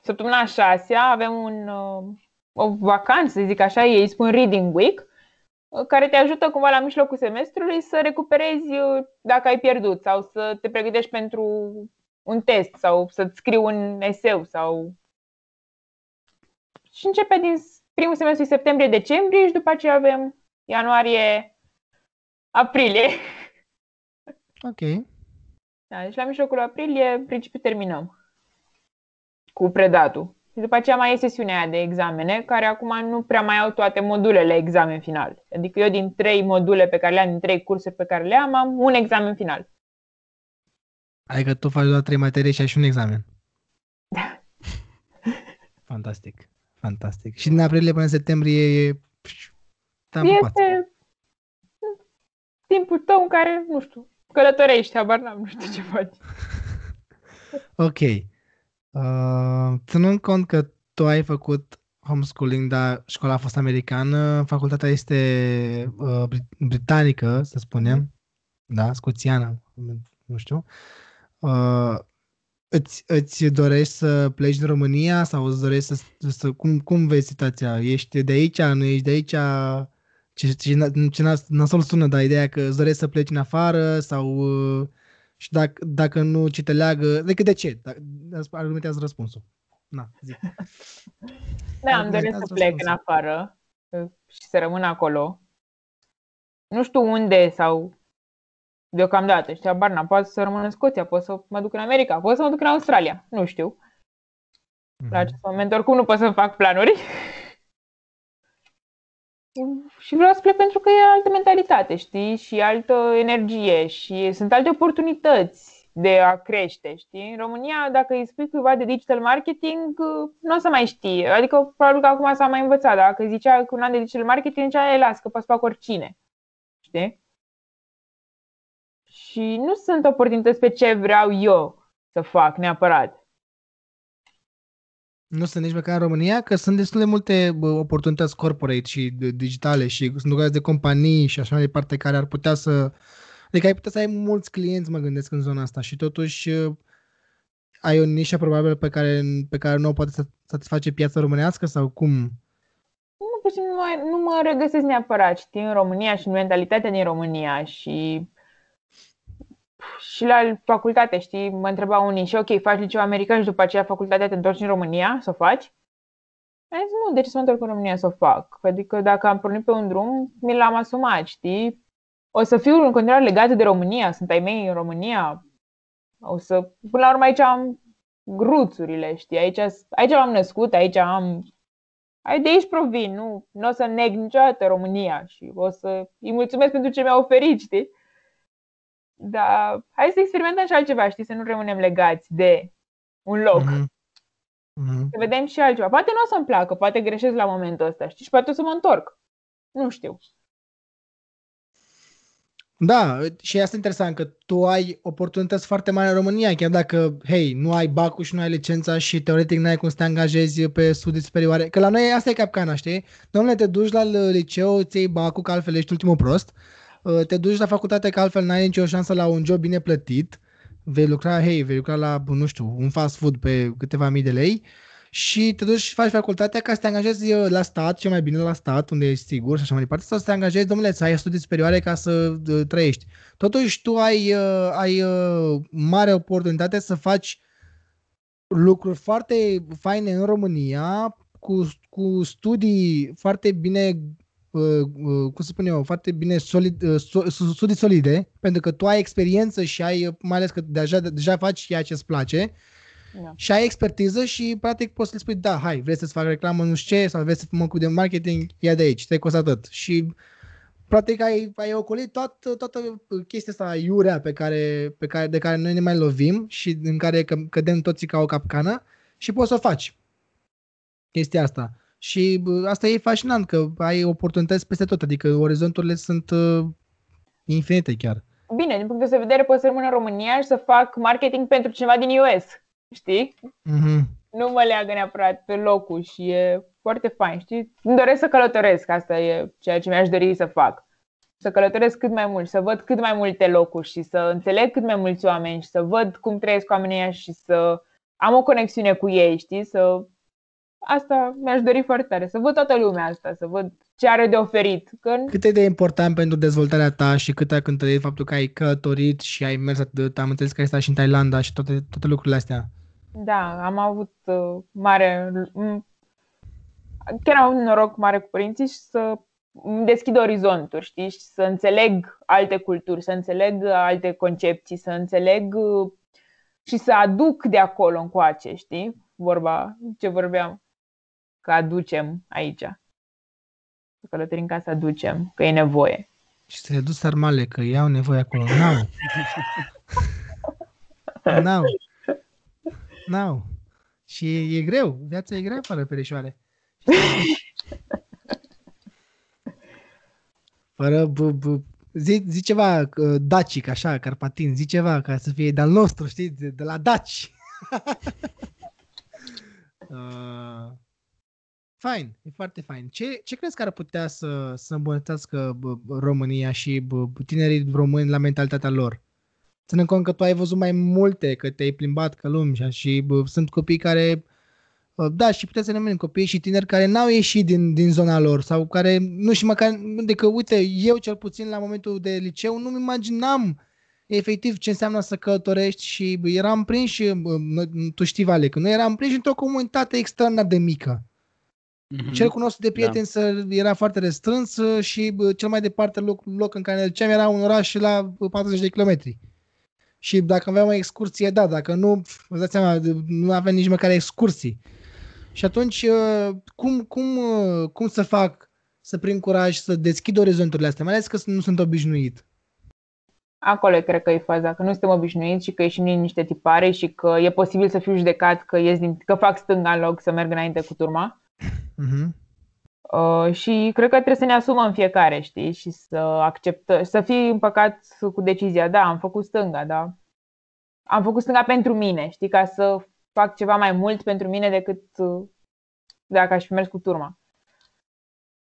săptămâna 6 avem un uh, o vacanță, să zic așa, ei spun Reading Week, care te ajută cumva la mijlocul semestrului să recuperezi uh, dacă ai pierdut sau să te pregătești pentru un test sau să-ți scrii un eseu sau... Și începe din primul semestru septembrie-decembrie și după aceea avem ianuarie-aprilie. Ok. Da, deci la mijlocul aprilie, în principiu, terminăm cu predatul. Și după aceea mai e sesiunea aia de examene, care acum nu prea mai au toate modulele examen final. Adică eu din trei module pe care le am, din trei curse pe care le am, am un examen final. Adică tu faci doar trei materii și ai și un examen. Da. Fantastic. Fantastic. Și din aprilie până în septembrie e... Este timpul tău în care, nu știu, călătorești, habar n-am, nu știu ce faci. ok. Uh, ținând cont că tu ai făcut homeschooling, dar școala a fost americană, facultatea este uh, britanică, să spunem, da, scoțiană, nu știu. Uh, îți, îți dorești să pleci din România sau îți dorești să, să cum, cum vezi situația? Ești de aici, nu ești de aici? Ce, ce, ce nasol sună, dar ideea că îți dorești să pleci în afară sau uh, și dacă, dacă nu ci te leagă, decât de ce? Argumentează răspunsul. Na, zic. Da, am doresc să plec în afară uh, și să rămân acolo. Nu știu unde sau Deocamdată, știi, Barna, poate să rămân în Scoția, pot să mă duc în America, pot să mă duc în Australia, nu știu. La Mhm. acest moment, oricum nu pot să fac planuri. și vreau să plec pentru că e altă mentalitate, știi? Și altă energie și sunt alte oportunități de a crește, știi? În România, dacă îi spui cuiva de digital marketing, nu o să mai știe. Adică, probabil că acum s-a mai învățat. Dacă zicea că un an de digital marketing, zicea, e, las, că poți să fac oricine. Știi? Și nu sunt oportunități pe ce vreau eu să fac neapărat. Nu sunt nici măcar în România, că sunt destul de multe bă, oportunități corporate și de- digitale și sunt lucrați de companii și așa mai departe care ar putea să... Adică ai putea să ai mulți clienți, mă gândesc, în zona asta și totuși uh, ai o nișă probabil pe care, pe care nu o poate să satisface piața românească sau cum? Nu, pur și simplu nu, mai- nu mă regăsesc neapărat, știi, în România și în mentalitatea din România și și la facultate, știi, mă întreba unii și ok, faci liceu american și după aceea facultatea te întorci în România să o faci? Am zis, nu, de ce să mă întorc în România să o fac? Adică dacă am pornit pe un drum, mi l-am asumat, știi? O să fiu în continuare legată de România, sunt ai mei în România. O să, până la urmă aici am gruțurile, știi? Aici, aici m-am născut, aici am ai de aici provin, nu, nu o să neg niciodată România și o să îi mulțumesc pentru ce mi-a oferit, știi? Dar hai să experimentăm și altceva, știi, să nu rămânem legați de un loc. Mhm. Mhm. Să vedem și altceva. Poate nu o să-mi placă, poate greșesc la momentul ăsta, știi, și poate o să mă întorc. Nu știu. Da, și asta e interesant, că tu ai oportunități foarte mari în România, chiar dacă, hei, nu ai bacul și nu ai licența și teoretic n-ai cum să te angajezi pe studii superioare. Că la noi asta e capcana, știi? Domnule, te duci la liceu, îți iei bacul, că altfel ești ultimul prost. Uh, Te duci la facultate, că altfel n-ai nicio șansă la un job bine plătit. Vei lucra, hei, vei lucra la, nu știu, un fast food pe câteva mii de lei și te duci și faci facultatea ca să te angajezi uh, la stat, cel mai bine la stat, unde ești sigur și așa mai departe, sau să te angajezi, domnule, să ai studii superioare ca să uh, trăiești. Totuși, tu ai, uh, ai uh, mare oportunitate să faci lucruri foarte faine în România, cu, cu studii foarte bine, uh, uh, cum să spun eu, foarte bine solid, uh, so, studii solide, pentru că tu ai experiență și ai, uh, mai ales că deja, deja faci ceea ce îți place, Da. și ai expertiză și practic poți să le spui, da, hai, vrei să-ți fac reclamă, nu știu ce, sau vrei să mă cu de marketing, ia de aici, te costă atât. Și practic ai, ai ocolit toată, toată chestia asta iurea pe care, pe care, de care noi ne mai lovim și în care că, cădem toții ca o capcană și poți să o faci. Chestia asta. Și bă, asta e fascinant, că ai oportunități peste tot, adică orizonturile sunt uh, infinite chiar. Bine, din punct de vedere pot să rămân în România și să fac marketing pentru cineva din US, știi? Mm-hmm. nu mă leagă neapărat pe locul și e foarte fain, știi? Îmi doresc să călătoresc, asta e ceea ce mi-aș dori să fac. Să călătoresc cât mai mult, să văd cât mai multe locuri și să înțeleg cât mai mulți oameni și să văd cum trăiesc oamenii ăia și să am o conexiune cu ei, știi? Să... Asta mi-aș dori foarte tare, să văd toată lumea asta, să văd ce are de oferit. Că Cât e de important pentru dezvoltarea ta și cât ai cântărit faptul că ai călătorit și ai mers atât, am înțeles că ai stat și în Thailanda și toate, toate lucrurile astea. Da, am avut uh, mare. m- Chiar am avut noroc mare cu părinții și să îmi deschid orizonturi, știi? Și să înțeleg alte culturi, să înțeleg alte concepții, să înțeleg uh, și să aduc de acolo încoace, știi? Vorba ce vorbeam, că aducem aici. Să călătorim ca să aducem, că e nevoie. Și să le duci sarmale, că iau nevoie acolo. N-au. N-au. N-au. Și e greu. Viața e grea fără perișoare. Fără b- b- zi, zi ceva uh, dacic, așa, carpatin, zi ceva ca să fie de-al nostru, știți, de, de la daci. uh, fain, e foarte fain. Ce, ce crezi că ar putea să, să îmbunătățească bă, bă, România și bă, tinerii români la mentalitatea lor? Ținând cont că tu ai văzut mai multe, că te-ai plimbat ca lumea și bă, sunt copii care Uh, Da, și puteți să ne copii și tineri care n-au ieșit din, din zona lor sau care nu și măcar, adică uite, eu cel puțin la momentul de liceu nu-mi imaginam efectiv ce înseamnă să călătorești și bă, eram prins și, bă, noi- tu știi, Vale, că noi eram prinși într-o comunitate extraordinar de mică. Mm-hmm. Cel cunoscut de prieten da. era foarte restrâns și cel mai departe loc, loc în care ne duceam era un oraș la 40 de kilometri. Și dacă aveam o excursie, da, dacă nu, vă dați seama, nu aveam nici măcar excursii. Și atunci, uh, cum, cum, uh, cum să fac să prind curaj să deschid orizonturile astea, mai ales că nu sunt obișnuit? Acolo cred că e faza, că nu suntem obișnuiți și că ieșim din niște tipare și că e posibil să fiu judecat că, ies din, că fac stânga în loc să merg înainte cu turma. Uh-huh. Uh, și cred că trebuie să ne asumăm fiecare, știi, și să acceptăm, să fii împăcat cu decizia. Da, am făcut stânga, da. Am făcut stânga pentru mine, știi, ca să fac ceva mai mult pentru mine decât uh, dacă aș fi mers cu turma.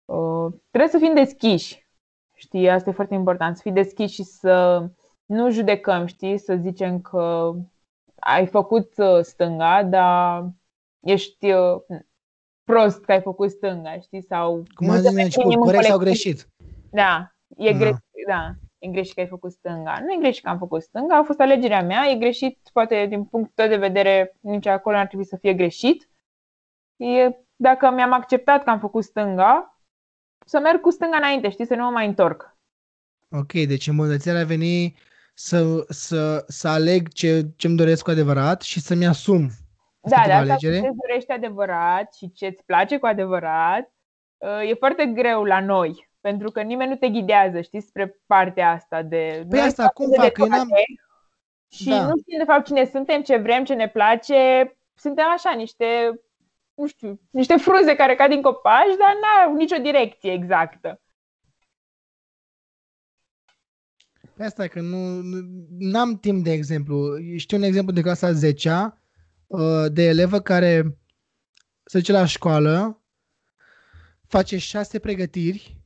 Uh, trebuie să fim deschiși, știi, asta e foarte important, să fii deschiși și să nu judecăm, știi, să zicem că ai făcut uh, stânga, dar ești prost că ai făcut stânga, știi? Sau Cum a zis corect sau greșit? Da, e, greșit, da, e greșit că ai făcut stânga. Nu e greșit că am făcut stânga, a fost alegerea mea, e greșit, poate din punctul de vedere, nici acolo ar trebui să fie greșit. E, dacă mi-am acceptat că am făcut stânga, să merg cu stânga înainte, știi, să nu mă mai întorc. Ok, deci îmbunătățirea a venit să, să, să aleg ce, ce-mi doresc cu adevărat și să-mi asum da, de asta ce îți dorești adevărat și ce îți place cu adevărat, uh, e foarte greu la noi, pentru că nimeni nu te ghidează, știi, spre partea asta de... Păi asta cum fac? Că n-am... Și da. nu știm de fapt cine suntem, ce vrem, ce ne place. Suntem așa, niște, nu știu, niște fruze care cad din copaci, dar n-au nicio direcție exactă. Pe asta că nu, n-am timp de exemplu. Știu un exemplu de clasa 10 Uh, de elevă care se duce la școală, face șase pregătiri,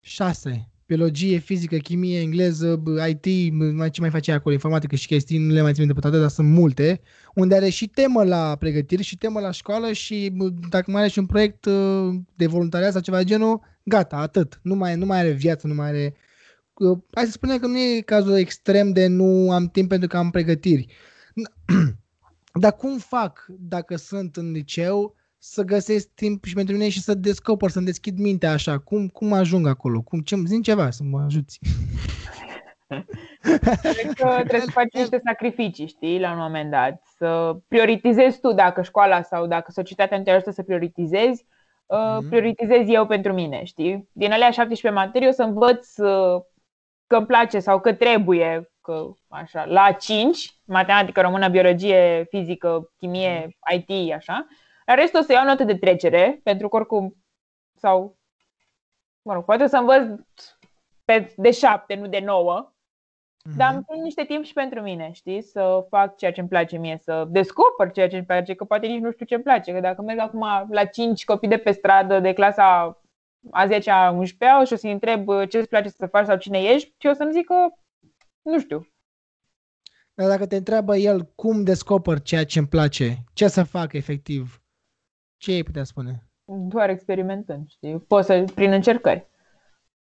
șase, biologie, fizică, chimie, engleză, IT, mai ce mai face acolo, informatică și chestii, nu le mai țin de pe toate, dar sunt multe, unde are și temă la pregătiri și temă la școală și dacă mai are și un proiect uh, de voluntariat sau ceva de genul, gata, atât. Nu mai, nu mai are viață, nu mai are... Uh, hai să spunem că nu e cazul extrem de nu am timp pentru că am pregătiri. Dar cum fac dacă sunt în liceu să găsesc timp și pentru mine și să descoper, să-mi deschid mintea așa? Cum, cum ajung acolo? Cum, ce, zin ceva să mă ajuți. Cred că trebuie să faci niște sacrificii, știi, la un moment dat. Să prioritizezi tu dacă școala sau dacă societatea te ajută să prioritizezi, mm-hmm. prioritizez eu pentru mine, știi? Din alea 17 materii o să învăț uh, că îmi place sau că trebuie că așa, la 5, matematică, română, biologie, fizică, chimie, IT, așa. La rest o să iau note de trecere, pentru că oricum, sau, mă rog, poate să învăț pe, de 7, nu de 9, mm-hmm. dar am pun niște timp și pentru mine, știi? Să fac ceea ce îmi place mie, să descoper ceea ce îmi place, că poate nici nu știu ce îmi place, că dacă merg acum la 5 copii de pe stradă de clasa a 10-a, 11 și o să-i întreb ce îți place să faci sau cine ești și o să-mi zic că nu știu. Dar dacă te întreabă el cum descoper ceea ce îmi place, ce să fac efectiv, ce ai putea spune? Doar experimentând, știi? Poți să, prin încercări.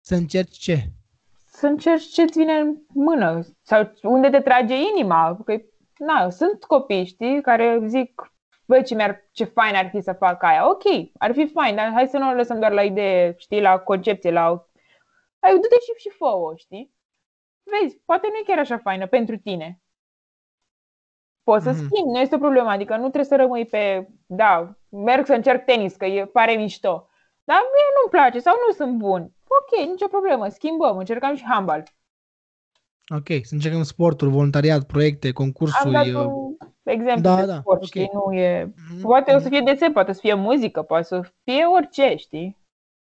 Să încerci ce? Să încerci ce-ți vine în mână sau unde te trage inima. Că, na, sunt copii, știi, care zic, băi, ce, mi-ar, ce fain ar fi să fac aia. Ok, ar fi fain, dar hai să nu o lăsăm doar la idee, știi, la concepție, la... Ai, du-te și, și fă știi? vezi, poate nu e chiar așa faină pentru tine. Poți să mm-hmm. schimbi, nu este o problemă, adică nu trebuie să rămâi pe, da, merg să încerc tenis, că e, pare mișto. Dar mie nu-mi place sau nu sunt bun. Ok, nicio problemă, schimbăm, încercăm și handball. Ok, să încercăm sporturi, voluntariat, proiecte, concursuri. Am dat un exemplu da, de da, sport, okay. știi, nu e... Mm-hmm. Poate o să fie desen, poate să fie muzică, poate să fie orice, știi?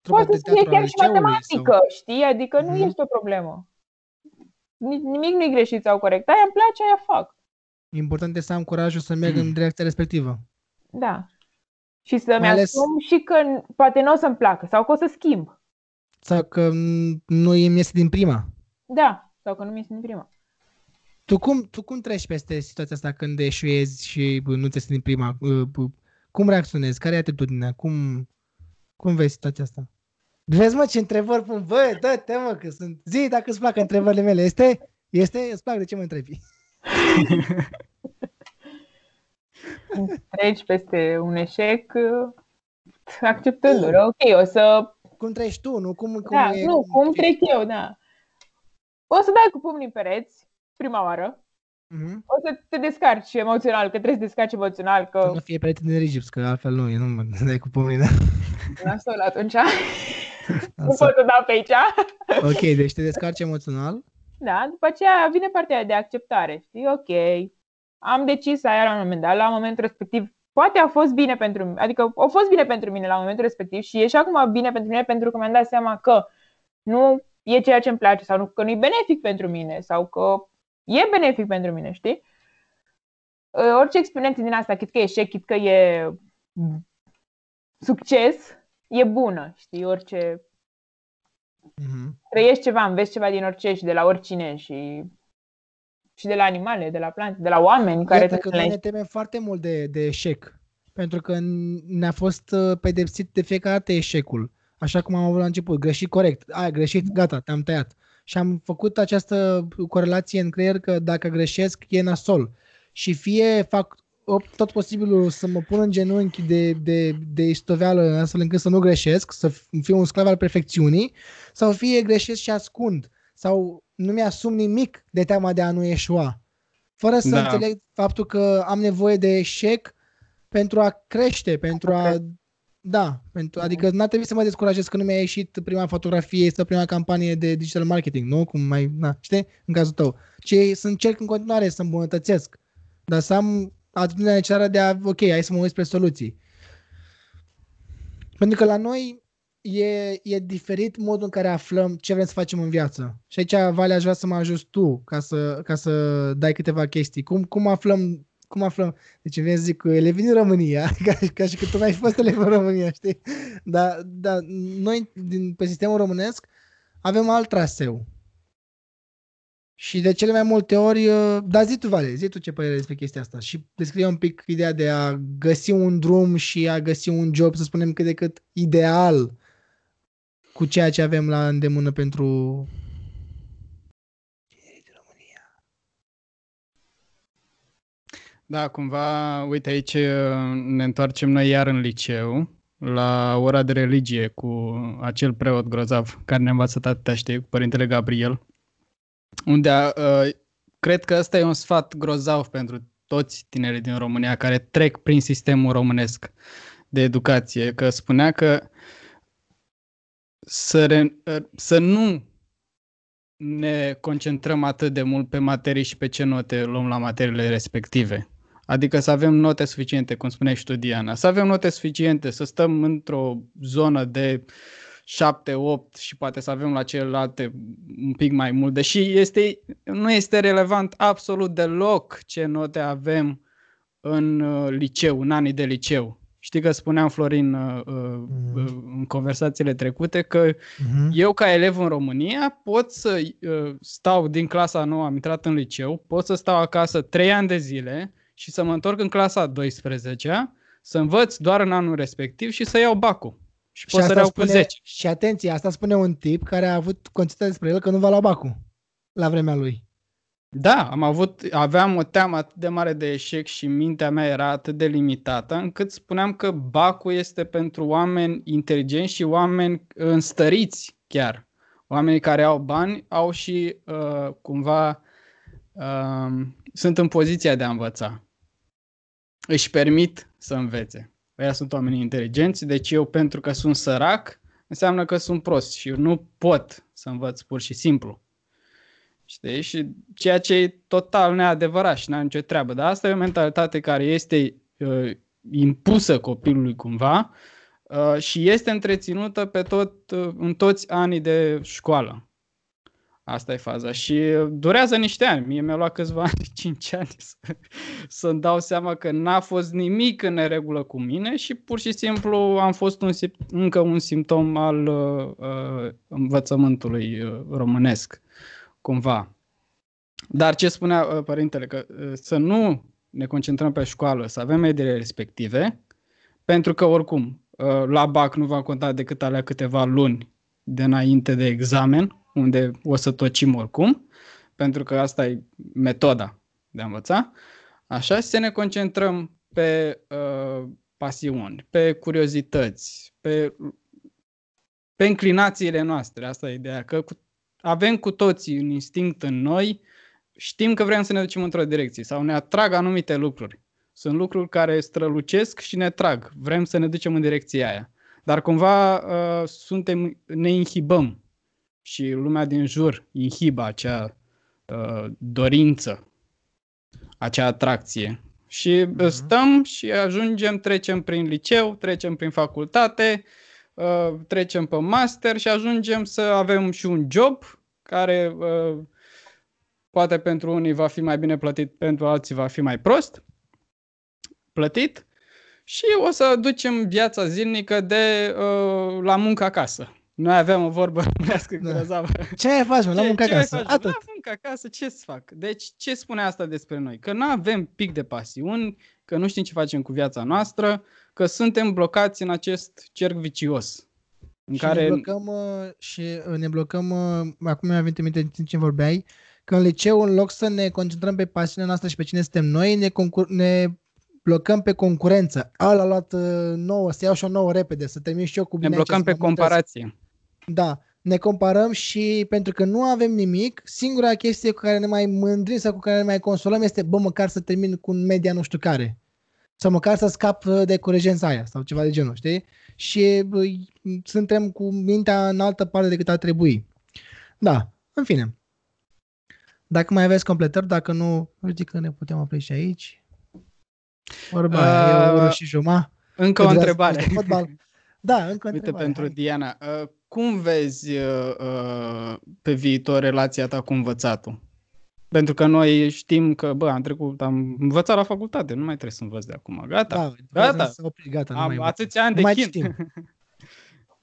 Poate să fie chiar și matematică, sau... știi? Adică mm-hmm. nu mhm. este o problemă nimic nu e greșit sau corect. Aia îmi place, aia fac. Important este să am curajul să merg în direcția respectivă. Da. Și să-mi ales... asum și că poate nu o să-mi placă sau că o să schimb. Sau că nu îmi iese din prima. Da, sau că nu mi iese din prima. Tu cum, tu cum treci peste situația asta când eșuezi și nu ți din prima? Cum reacționezi? Care e atitudinea? Cum, cum vezi situația asta? Vezi mă ce întrebări pun, bă, dă-te mă că sunt, zi dacă îți plac întrebările mele, este? Este? Îți plac, de ce mă întrebi? Treci peste un eșec, acceptându-le. Ok, o să... Cum treci tu, nu? Cum, cum Da, e, nu, cum trec eu, da. O să dai cu pumnii în pereți, prima oară. Mhm. O să te descarci emoțional, că trebuie să te descarci emoțional, Să că nu fie prieten de Rigips, că altfel nu, eu nu mă dai cu pumnii, da? nasol atunci. nu Asta. pot să dau pe aici. Ok, deci te descarci emoțional. Da, după aceea vine partea aia de acceptare. Știi, ok, am decis aia la un moment dat, la momentul respectiv, poate a fost bine pentru mine, adică a fost bine pentru mine la momentul respectiv și e și acum bine pentru mine pentru că mi-am dat seama că nu e ceea ce îmi place sau nu, că nu e benefic pentru mine sau că e benefic pentru mine, știi? Uh, Orice experiență din asta, chit că e eșec, chit că e succes, e bună, știi? Orice Mhm. trăiești ceva, înveți ceva din orice și de la oricine și, și de la animale, de la plante, de la oameni care Iată te că noi ne întâlnești. temem foarte mult de, de eșec. Pentru că n- ne-a fost uh, pedepsit de fiecare dată eșecul. Așa cum am avut la început. Greșit corect. Ai greșit, gata, te-am tăiat. Și am făcut această corelație în creier că dacă greșesc, e nasol. Și fie fac op- tot posibilul să mă pun în genunchi de, de, de istoveală astfel încât să nu greșesc, să f- fiu un sclav al perfecțiunii, sau fie greșesc și ascund, sau nu mi-asum nimic de teama de a nu eșua. Fără să Da. înțeleg faptul că am nevoie de eșec pentru a crește, pentru a... Da, pentru, adică n-ar trebui să mă descurajez că nu mi-a ieșit prima fotografie sau prima campanie de digital marketing, nu? Cum mai, na, știi? În cazul tău. Ci să încerc în continuare să îmbunătățesc. Dar să am atitudinea necesară de a, ok, hai să mă uit spre soluții. Pentru că la noi e, e diferit modul în care aflăm ce vrem să facem în viață. Și aici, Vale, aș vrea să mă ajuți tu ca să, ca să dai câteva chestii. Cum, cum aflăm cum aflăm? Deci vreau să zic cu elevii din România, ca, ca și că tu mai ai fost elev în România, știi? Dar, dar noi, din, pe sistemul românesc, avem alt traseu. Și de cele mai multe ori, uh, dar zi tu, Vale, zi tu ce părere ai despre chestia asta și descrie un pic ideea de a găsi un drum și a găsi un job, să spunem cât de cât ideal cu ceea ce avem la îndemână pentru tinerii din România. Da, cumva, uite aici uh, ne întoarcem noi iar în liceu, la ora de religie cu acel preot grozav care ne-a învățat atâtea știi, cu părintele Gabriel, unde uh, cred că ăsta e un sfat grozav pentru toți tinerii din România care trec prin sistemul românesc de educație, că spunea că să, re, uh, să nu ne concentrăm atât de mult pe materii și pe ce note luăm la materiile respective. Adică să avem note suficiente, cum spuneai și tu, Diana, să avem note suficiente, să stăm într-o zonă de 7, 8 și poate să avem la celelalte un pic mai mult, deși este, nu este relevant absolut deloc ce note avem în uh, liceu, în anii de liceu. Știi că spuneam, Florin, uh, uh, în conversațiile trecute, că Uh-huh. eu, ca elev în România, pot să uh, stau din clasa 9, am intrat în liceu, pot să stau acasă 3 ani de zile și să mă întorc în clasa 12 să învăț doar în anul respectiv și să iau bacul. Și, pot să asta iau cu 10. Și atenție, asta spune un tip care a avut concepția despre el că nu va lua bacul la vremea lui. Da, am avut, aveam o teamă atât de mare de eșec și mintea mea era atât de limitată, încât spuneam că bacul este pentru oameni inteligenți și oameni înstăriți chiar. Oamenii care au bani au și uh, cumva uh, sunt în poziția de a învăța. Își permit să învețe. Ăia sunt oamenii inteligenți, deci eu pentru că sunt sărac, înseamnă că sunt prost și eu nu pot să învăț pur și simplu. Știi? Și ceea ce e total neadevărat și n-are nicio treabă. Dar asta e o mentalitate care este uh, impusă copilului cumva uh, și este întreținută pe tot, uh, în toți anii de școală. Asta e faza. Și durează niște ani. Mie mi-a luat câțiva ani, 5 ani, să, să-mi dau seama că n-a fost nimic în neregulă cu mine și pur și simplu am fost un, sim- încă un simptom al uh, uh, învățământului uh, românesc cumva. Dar ce spunea uh, părintele, că uh, să nu ne concentrăm pe școală, să avem mediile respective, pentru că oricum uh, la BAC nu va conta decât alea câteva luni de înainte de examen, unde o să tocim oricum, pentru că asta e metoda de a învăța. Așa, să ne concentrăm pe uh, pasiuni, pe curiozități, pe, pe înclinațiile noastre. Asta e ideea, că cu, avem cu toții un instinct în noi, știm că vrem să ne ducem într-o direcție sau ne atrag anumite lucruri. Sunt lucruri care strălucesc și ne trag. Vrem să ne ducem în direcția aia. Dar cumva uh, suntem, ne inhibăm și lumea din jur inhibă acea uh, dorință, acea atracție. Și uh-huh. stăm și ajungem, trecem prin liceu, trecem prin facultate, uh, trecem pe master și ajungem să avem și un job care uh, poate pentru unii va fi mai bine plătit, pentru alții va fi mai prost plătit și o să ducem viața zilnică de uh, la muncă acasă. Noi aveam o vorbă românească da. grozavă. Ce ai faci, mă? La muncă acasă. Atât. La muncă acasă, ce să fac? Deci, ce spune asta despre noi? Că nu avem pic de pasiuni, că nu știm ce facem cu viața noastră, că suntem blocați în acest cerc vicios. În și care... ne blocăm, uh, și uh, ne blocăm, uh, acum mi-a venit în minte în ce vorbeai, că în liceu, în loc să ne concentrăm pe pasiunea noastră și pe cine suntem noi, ne, concur- ne blocăm pe concurență. Ala a luat uh, nouă, să iau și o nouă repede, să termin și eu cu bine. Ne blocăm pe comparație. Da, ne comparăm și pentru că nu avem nimic, singura chestie cu care ne mai mândrim sau cu care ne mai consolăm este, bă, măcar să termin cu un media nu știu care. Sau măcar să scap uh, de curejența aia sau ceva de genul, știi? Și bă, suntem cu mintea în altă parte decât ar trebui. Da, în fine. Dacă mai aveți completări, dacă nu, zic că ne putem opri și aici. Vorba uh, e o oră și jumătate. Încă o întrebare. Fotbal. Da, încă o Uite, întrebare. pentru Hai. Diana, uh, cum vezi uh, uh, pe viitor relația ta cu învățatul? Pentru că noi știm că, bă, am trecut, am învățat la facultate, nu mai trebuie să învăț de acum. Gata, da, gata. Să opri, gata am mai atâția ani de mai chin. Știm.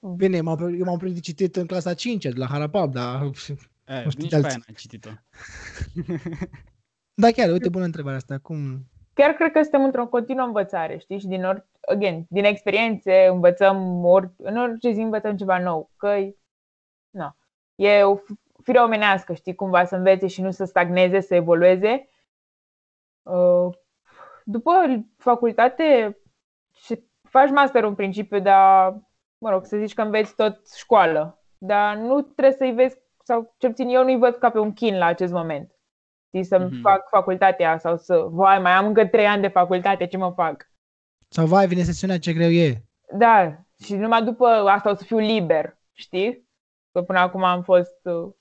Bine, m-am, eu m-am prins citit în clasa 5 de la Harapab, dar... E, nici pe aia n-am citit-o. da, chiar, uite, bună întrebarea asta. Cum, chiar cred că suntem într-o continuă învățare, știi? Și din, or, again, din experiențe învățăm, or, în orice zi învățăm ceva nou. Că no. e o fire omenească, știi? Cumva să învețe și nu să stagneze, să evolueze. Uh, după facultate faci master în principiu, dar, mă rog, să zici că înveți tot școală. Dar nu trebuie să-i vezi, sau cel puțin eu nu-i văd ca pe un chin la acest moment știi, să-mi mm-hmm. fac facultatea sau să, vai, mai am încă trei ani de facultate, ce mă fac? Sau, vai, vine sesiunea, ce greu e. Da, și numai după asta o să fiu liber, știi? Că până acum am fost uh,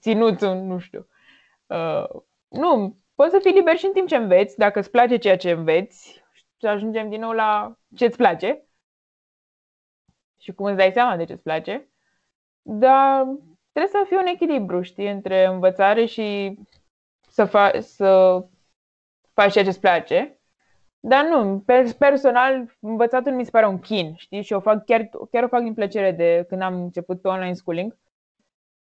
ținut, nu știu. Uh, nu, poți să fii liber și în timp ce înveți, dacă îți place ceea ce înveți, și ajungem din nou la ce îți place și cum îți dai seama de ce îți place. Dar trebuie să fie un echilibru, știi, între învățare și să, fa- să faci ceea ce îți place. Dar nu, personal, învățatul mi se pare un chin, știi? Și o fac, chiar, chiar o fac din plăcere de când am început pe online schooling.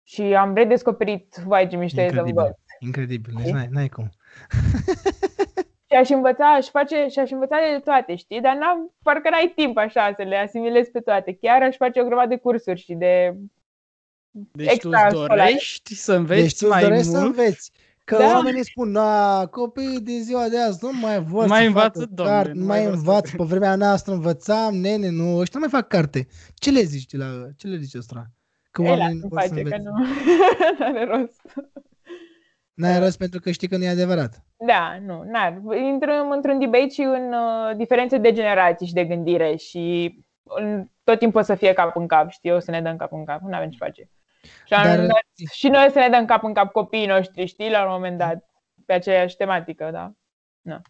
Și am redescoperit, vai ce mișto e să învăț. Incredibil, deci n-ai, n-ai cum. și aș învăța, aș face, și aș învăța de toate, știi? Dar n-am, parcă n-ai timp așa să le asimilezi pe toate. Chiar aș face o grămadă de cursuri și de deci tu îți dorești să înveți deci tu mai dorești mult? să înveți. Că da. oamenii spun, na, copiii din ziua de azi nu mai vor mai să învață, facă domnule, carte, nu mai învață. Pe vremea noastră învățam, nene, nu, ăștia nu mai fac carte. Ce le zici la, ce le zici ăstora? Că Ela oamenii nu face, că nu are rost. N-ai rost pentru că știi că nu e adevărat. Da, nu, n-ar. Intrăm într-un debate și în uh, diferențe de generații și de gândire și în, tot timpul o să fie cap în cap, știi, o să ne dăm cap în cap, nu avem ce face. Și, Dar... noi, și noi să ne dăm cap în cap copiii noștri, știi, la un moment dat, pe aceeași tematică, da. da.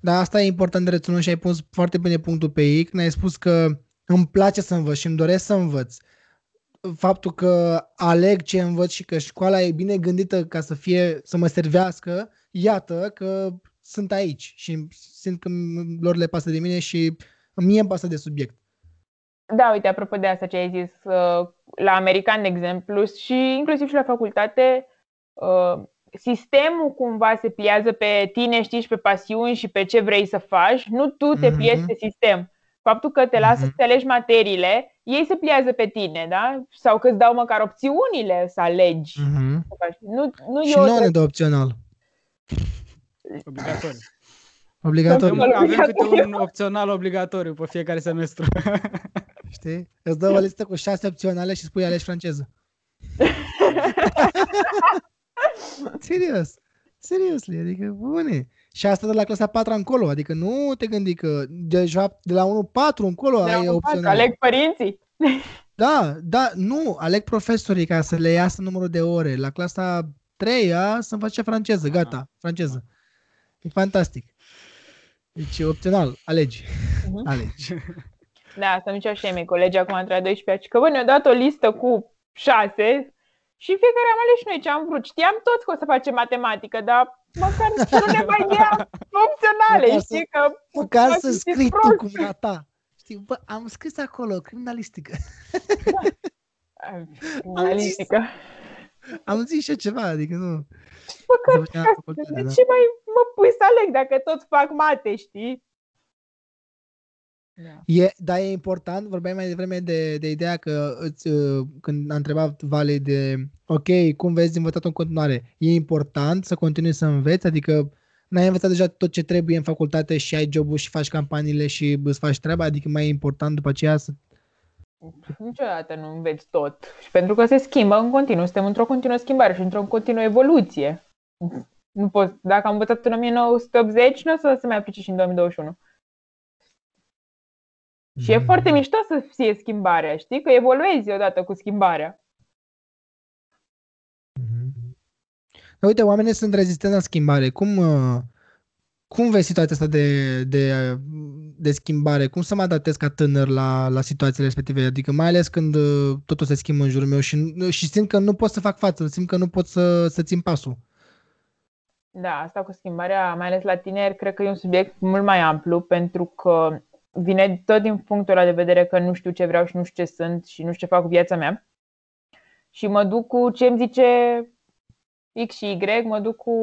Da, asta e important de reținut și ai pus foarte bine punctul pe ei, când ai spus că îmi place să învăț și îmi doresc să învăț. Faptul că aleg ce învăț și că școala e bine gândită ca să fie, să mă servească, iată că sunt aici și simt că lor le pasă de mine și mie îmi pasă de subiect. Da, uite, apropo de asta ce ai zis, uh, la american, de exemplu, și inclusiv și la facultate, uh, sistemul cumva se pliază pe tine, știi, și pe pasiuni și pe ce vrei să faci, nu tu te mm-hmm. pliezi pe sistem. Faptul că te lasă mm-hmm. să alegi materiile, ei se pliază pe tine, da? Sau că îți dau măcar opțiunile să alegi. Mm-hmm. Nu, nu și nu ne dă opțional. Obligatoriu. Obligatoriu. Avem, avem câte Obligatoriu. un opțional obligatoriu pe fiecare semestru. Știi? Îți dă o listă cu șase opționale și spui alegi franceză. Serios. Serios, adică bune. Și asta de la clasa 4 încolo, adică nu te gândi că de, fapt, de la 1-4 încolo De la ai un opționale. pat, Aleg părinții. Da, da, nu, aleg profesorii ca să le iasă numărul de ore. La clasa 3 să-mi face franceză, gata, franceză. E fantastic. Deci, opțional, alegi. Mhm. Alegi. Da, asta mi și ai mei colegi acum între a 12 că bă, ne-au dat o listă cu șase și fiecare am ales și noi ce am vrut. Știam tot că o să facem matematică, dar măcar să nu ne mai dea opționale, Măcar să- știi că... Măcar mă să simți scrii tu prost. cu mâna ta. Știi, bă, am scris acolo, criminalistică. Analistică. Am zis și eu ceva, adică nu. Măcar Să făceam ca- facultate, de da. ce mai mă pui să aleg dacă tot fac mate, știi? Da. E, dar e important, vorbeai mai devreme de, de ideea că îți, uh, când a întrebat Vale de ok, cum vezi învățatul în continuare, e important să continui să înveți, adică n-ai învățat deja tot ce trebuie în facultate și ai jobul și faci campaniile și îți faci treaba, adică mai e important după aceea să... Niciodată nu înveți tot. Și pentru că se schimbă în continuu. Suntem într-o continuă schimbare și într-o continuă evoluție. Nu pot, dacă am învățat în 1980, nu o să se mai aplice și în 2021. Și e foarte mișto să fie schimbarea, știi? Că evoluezi odată cu schimbarea. Mhm. Dar uite, oamenii sunt rezistenți la schimbare. Cum, uh, cum vezi situația asta de, de, uh, de schimbare? Cum să mă adaptez ca tânăr la, la situațiile respective? Adică mai ales când uh, totul se schimbă în jurul meu și, și simt că nu pot să fac față, simt că nu pot să, să țin pasul. Da, asta cu schimbarea, mai ales la tineri, cred că e un subiect mult mai amplu pentru că vine tot din punctul ăla de vedere că nu știu ce vreau și nu știu ce sunt și nu știu ce fac cu viața mea. Și mă duc cu ce îmi zice X și Y, mă duc cu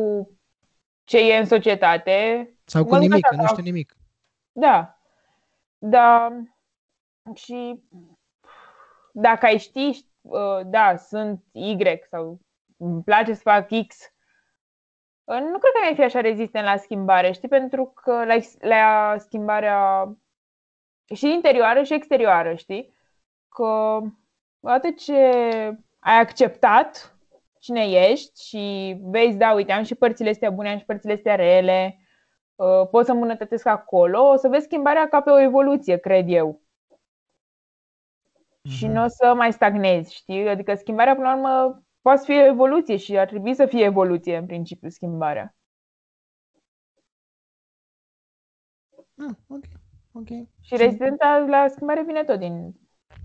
ce e în societate. Sau cu Mă duc nimic, așa, că nu sau- știu nimic. Da. Da. Și dacă ai ști, uh, da, sunt Y sau îmi place să fac X, uh, nu cred că mi-ai fi așa rezistent la schimbare, știi? Pentru că la, ex- la schimbarea și interioară și exterioară, știi? Că odată ce ai acceptat cine ești și vezi, da, uite, am și părțile astea bune, am și părțile astea rele, uh, pot să îmbunătățesc acolo, o să vezi schimbarea ca pe o evoluție, cred eu. Și Mhm. nu o să mai stagnezi, știi? Adică schimbarea, până la urmă, poate fi o evoluție și ar trebui să fie evoluție, în principiu, schimbarea. Ah, ok, ok. Și rezistența la schimbare vine tot din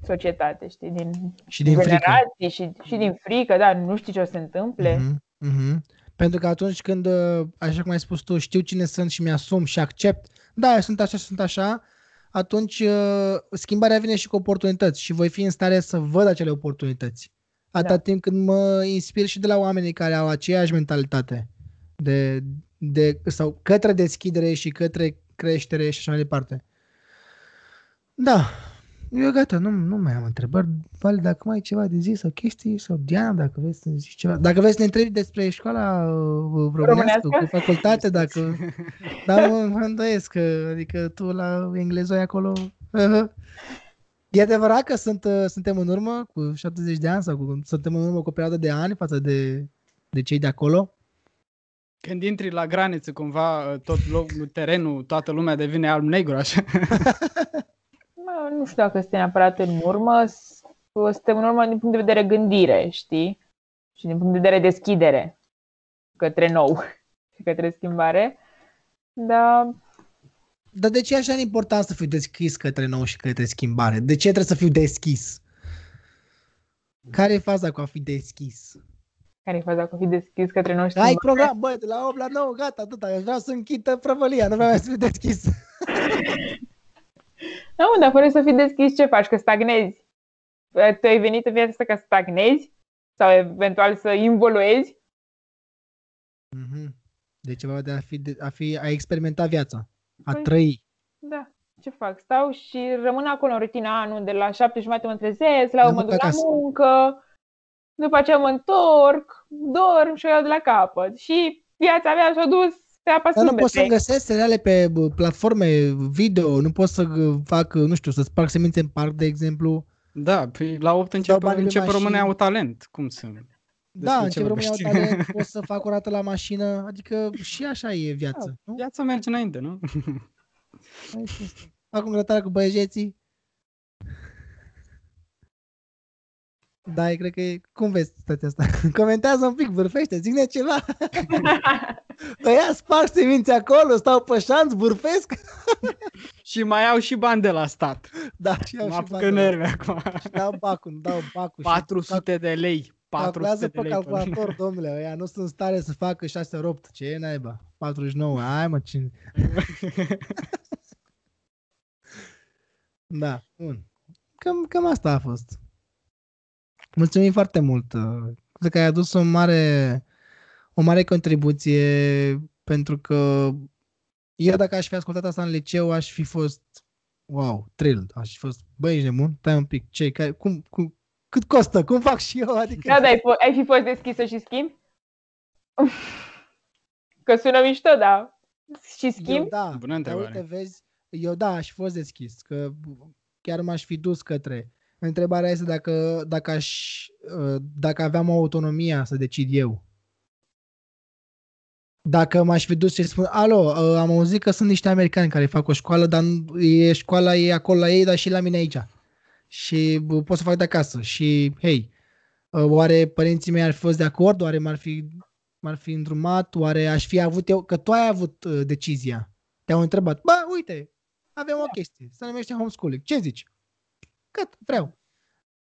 societate, știi? Din, Și din frică. generații și, și din frică, da, nu știi ce o să se întâmple. Mhm, mhm. Pentru că atunci când, uh, așa cum ai spus tu, știu cine sunt și mi-asum și accept, da, eu sunt așa și sunt așa, atunci uh, schimbarea vine și cu oportunități și voi fi în stare să văd acele oportunități. Atâta Da. timp când mă inspir și de la oamenii care au aceeași mentalitate de, de, sau către deschidere și către creștere și așa mai departe. Da, eu gata, nu, nu mai am întrebări. Vale, dacă mai ai ceva de zis sau chestii, sau Diana, dacă vrei să zici ceva. Dacă vrei să ne întrebi despre școala uh, românească, Românească? cu facultate, dacă... da, mă, mă îndoiesc că, adică tu la englezoi acolo... E adevărat că sunt, uh, suntem în urmă cu 70 de ani sau cu, suntem în urmă cu o perioadă de ani față de, de cei de acolo? Când intri la graniță, cumva, tot loc, terenul, toată lumea devine alb-negru, așa. Mă, nu știu dacă suntem neapărat în urmă, s- suntem în urmă din punct de vedere gândire, știi? Și din punct de vedere deschidere către nou și către schimbare. Dar Dar de ce e așa important să fiu deschis către nou și către schimbare? De ce trebuie să fiu deschis? Care e faza cu a fi deschis? care e faza cu a fi deschis către noi și Ai schimbare? program, băi, de la 8 la 9, gata, atâta. Eu vreau să închid prăvălia, nu vreau mai să fiu deschis. Da, mă, dar fără să fii deschis, ce faci? Că stagnezi. Tu ai venit în viața asta ca să stagnezi? Sau eventual să involuezi? Mhm. Deci ceva de a fi, de, a fi, a experimenta viața, a Păi- trăi. Da. Ce fac? Stau și rămân acolo în rutina anul, de la șapte jumate mă trezesc, la Mă mă duc duc la acasă. muncă, după aceea mă întorc, dorm și o iau de la capăt. Și viața mea s-a dus Pe apasă Dar nu pe pot să play. găsesc seriale pe bă, platforme video, nu pot să gă- fac, nu știu, să sparg semințe în parc, de exemplu. Da, păi la 8 Dau încep, bani pe încep mașină. România au talent. Cum să... Da, Despre în ce ce România au vorbești? talent, pot să fac o rată la mașină, adică și așa e viața. nu? Viața merge înainte, nu? Hai să stăm. Acum grătare cu băieții. Da, cred că e... Cum vezi situația asta? Comentează un pic, vârfește, zic ceva. Ăia sparg semințe acolo, stau pe șanț, vârfesc. și mai au și bani de la stat. Da, și iau Mă și apucă bani. nervi acum. Și dau bacul, dau bacul. și 400 de lei. 400 Calculează de pe lei. calculator, domnule, ăia nu sunt în stare să facă 6 ori 8. Ce e naiba? 49, hai mă, cine... Da, bun. Cam, cam asta a fost. Mulțumim foarte mult. uh, Cred că ai adus o mare, o mare contribuție pentru că eu dacă aș fi ascultat asta în liceu aș fi fost wow, thrilled. Aș fi fost, băi, ești nebun? Tai un pic, ce, care, cum, cum, cât costă? Cum fac și eu? Adică... Da, da, ai, f- ai fi fost deschisă și schimb? Că sună mișto, da. Și Eu, schimb? da, Bună dar întrebare. uite, vezi, eu da, aș fi fost deschis, că chiar m-aș fi dus către. Întrebarea este dacă, dacă, aș, uh, dacă aveam autonomia să decid eu. Dacă m-aș fi dus și spun, alo, uh, am auzit că sunt niște americani care fac o școală, dar nu- e, școala e acolo la ei, dar și la mine aici. Și bă, pot să fac de acasă. Și, hei, uh, oare părinții mei ar fi fost de acord? Oare m-ar fi, m-ar fi îndrumat? Oare aș fi avut eu? Că tu ai avut uh, decizia. Te-au întrebat, bă, uite, avem o chestie, se numește homeschooling. Ce zici? Cât vreau.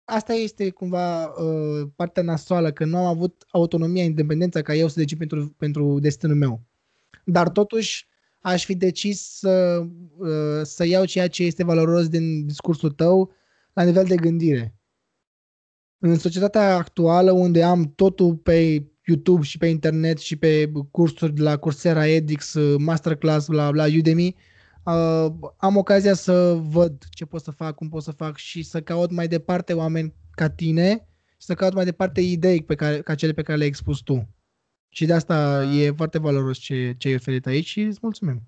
Asta este cumva uh, partea nasoală, că nu am avut autonomia, independența ca eu să decid pentru, pentru destinul meu. Dar totuși aș fi decis să, uh, să iau ceea ce este valoros din discursul tău la nivel de gândire. În societatea actuală, unde am totul pe YouTube și pe internet și pe cursuri de la Coursera, edX, Masterclass, la, la Udemy, uh, am ocazia să văd ce pot să fac, cum pot să fac și să caut mai departe oameni ca tine și să caut mai departe idei pe care, ca cele pe care le-ai expus tu. Și de asta e foarte valoros ce, ce ai oferit aici și îți mulțumim.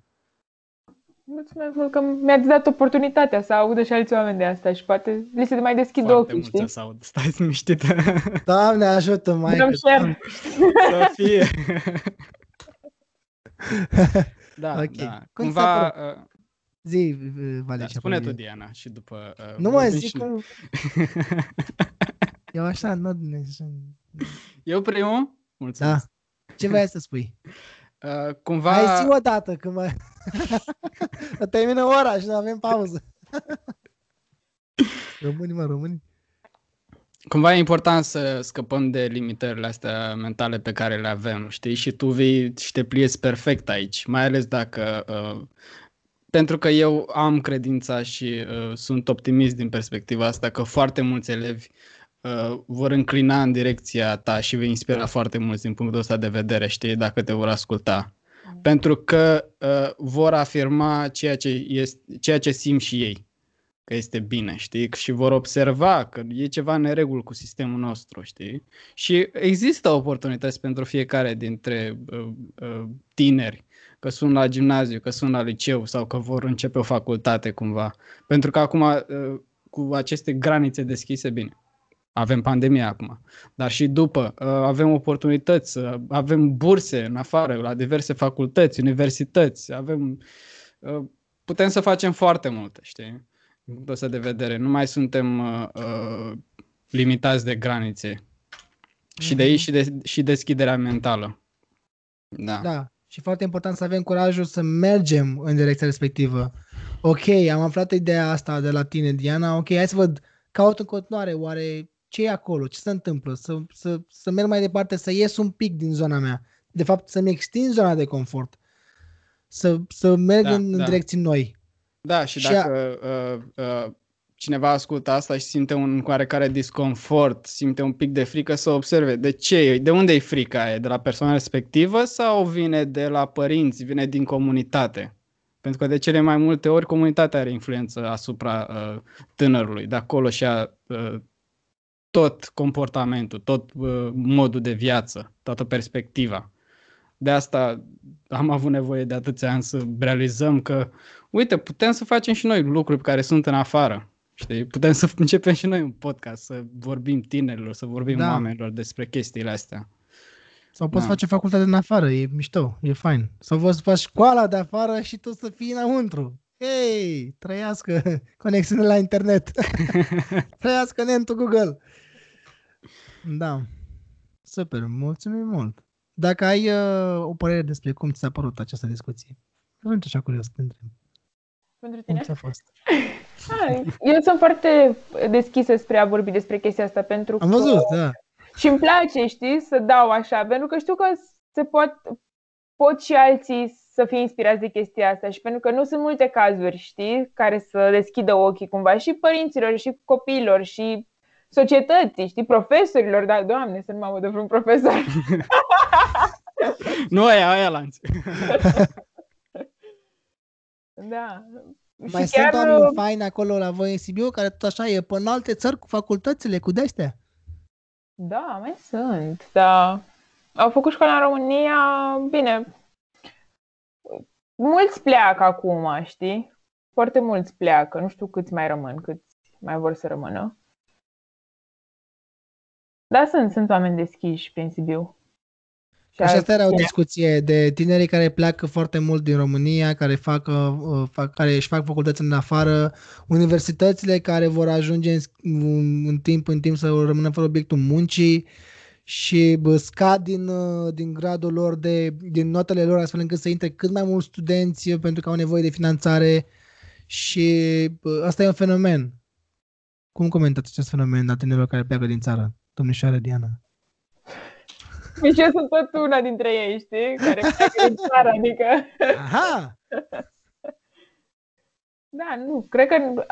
Mulțumesc mult că mi-ați dat oportunitatea să audă și alți oameni de asta și poate li se mai deschid Foarte ochii, mult știi? să aud. Stai liniștită. Doamne ajută, mai Dăm share. să fie. da, Ok. da. Cum Cumva, s-a uh, Zi, Valeș, da, și spune apoi- tu, Diana, și după... Uh, Nu mă vorbim zic și- că... Eu așa, nu... Eu primul? Mulțumesc. Ce vrei să spui? Uh, cumva... Hai zi o dată, că mă... Termină ora și nu avem pauză. români, mă, români. Cumva e important să scăpăm de limitările astea mentale pe care le avem, știi? Și tu vii și te pliezi perfect aici, mai ales dacă... Uh, pentru că eu am credința și uh, sunt optimist din perspectiva asta că foarte mulți elevi uh, vor înclina în direcția ta și vei inspira foarte mulți din punctul ăsta de vedere, știi, dacă te vor asculta. Pentru că uh, vor afirma ceea ce, este, ceea ce simt și ei că este bine, știi? Și vor observa că e ceva în neregul cu sistemul nostru, știi? Și există oportunități pentru fiecare dintre uh, uh, tineri, că sunt la gimnaziu, că sunt la liceu sau că vor începe o facultate cumva. Pentru că acum, uh, cu aceste granițe deschise, bine, avem pandemia acum, dar și după uh, avem oportunități, uh, avem burse în afară, la diverse facultăți, universități, avem, uh, putem să facem foarte multe, știi? Din punctul ăsta de vedere. Nu mai suntem uh, uh, limitați de granițe. Și de aici și, de, și deschiderea mentală. Da. Da. Și foarte important să avem curajul să mergem în direcția respectivă. Ok, am aflat ideea asta de la tine, Diana. Ok, hai să văd, caut în continuare, oare ce e acolo, ce se întâmplă, să, să, să merg mai departe, să ies un pic din zona mea. De fapt, să-mi extind zona de confort. Să, să merg Da, în, da. în direcții noi. Da, și Și a- dacă uh, uh, cineva ascultă asta și simte un oarecare disconfort, simte un pic de frică, să observe de ce e, de unde e frica aia, de la persoana respectivă sau vine de la părinți, vine din comunitate? Pentru că de cele mai multe ori comunitatea are influență asupra uh, tânărului, de acolo și a uh, tot comportamentul, tot uh, modul de viață, toată perspectiva. De asta am avut nevoie de atâția ani să realizăm că, uite, putem să facem și noi lucruri care sunt în afară. Știi? Putem să începem și noi un podcast, să vorbim tinerilor, să vorbim da. oamenilor despre chestiile astea. Sau poți da. face facultate în afară, e mișto, e fain. Sau poți face școala de afară și tu să fii înăuntru. Hei, trăiască conexiune la internet. trăiască nentul Google. Da. Super, mulțumim mult. Dacă ai uh, o părere despre cum ți s-a părut această discuție, sunt așa curios să te întreb. Pentru tine? Cum ți-a fost? Hai, eu sunt foarte deschisă spre a vorbi despre chestia asta pentru Am văzut, că... da. Și îmi place, știi, să dau așa, pentru că știu că se pot, pot și alții să fie inspirați de chestia asta și pentru că nu sunt multe cazuri, știi, care să deschidă ochii cumva și părinților și copiilor și societății, știi, profesorilor, da, doamne, să nu mă audă vreun profesor. nu aia, aia lanț. da. Mai și sunt chiar... oameni uh, faini acolo la voi în Sibiu, care tot așa e pe în alte țări cu facultățile, cu de-astea? Da, mai sunt, da. Au făcut școala în România, bine, mulți pleacă acum, știi? Foarte mulți pleacă, nu știu câți mai rămân, câți mai vor să rămână. Da, sunt, sunt oameni deschiși prin Sibiu. Și asta era o discuție de tinerii care pleacă foarte mult din România, care, fac, uh, fac, care își fac facultăți în afară, universitățile care vor ajunge în, în timp în timp să rămână fără obiectul muncii și bă, scad din, uh, din gradul lor, de, din notele lor, astfel încât să intre cât mai mulți studenți pentru că au nevoie de finanțare și bă, asta e un fenomen. Cum comentați acest fenomen a tinerilor care pleacă din țară, domnișoară Diana? Deci eu sunt tot una dintre ei, știi? Care pleacă din țară, adică... Aha! Da, nu, cred că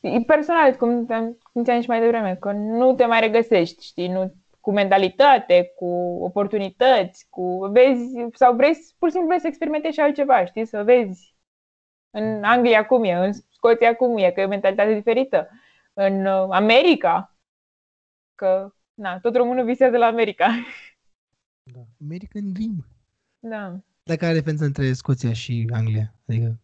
uh, personal, cum, cum ți-am zis mai devreme, că nu te mai regăsești, știi, nu, cu mentalitate, cu oportunități, cu vezi, sau vrei, pur și simplu vrei să experimentezi și altceva, știi, să vezi în Anglia cum e, în Scoția cum e, că e o mentalitate diferită, în uh, America, că, na, tot românul visează la America. Da. American Dream. Da. Dar care e diferența între Scoția și Anglia? Adică...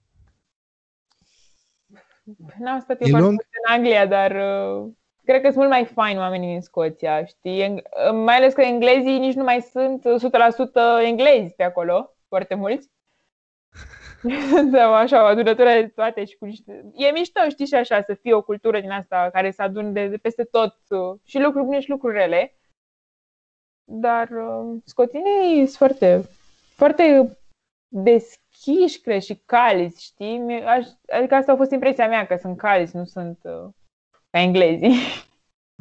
N-am stat eu foarte în Anglia, dar uh, cred că sunt mult mai fain oamenii din Scoția, știi? Uh, mai ales că englezii nici nu mai sunt 100% englezi pe acolo, foarte mulți. da, așa, o adunătură de toate și cu niște... E mișto, știi, și așa, să fie o cultură din asta care să adun de, de peste tot uh, și lucruri bune și lucruri rele. Dar uh, scoțenii sunt foarte, foarte deschiși, cred, și caliți, știi? Aș, adică asta a fost impresia mea, că sunt caliți, nu sunt uh, ca englezii.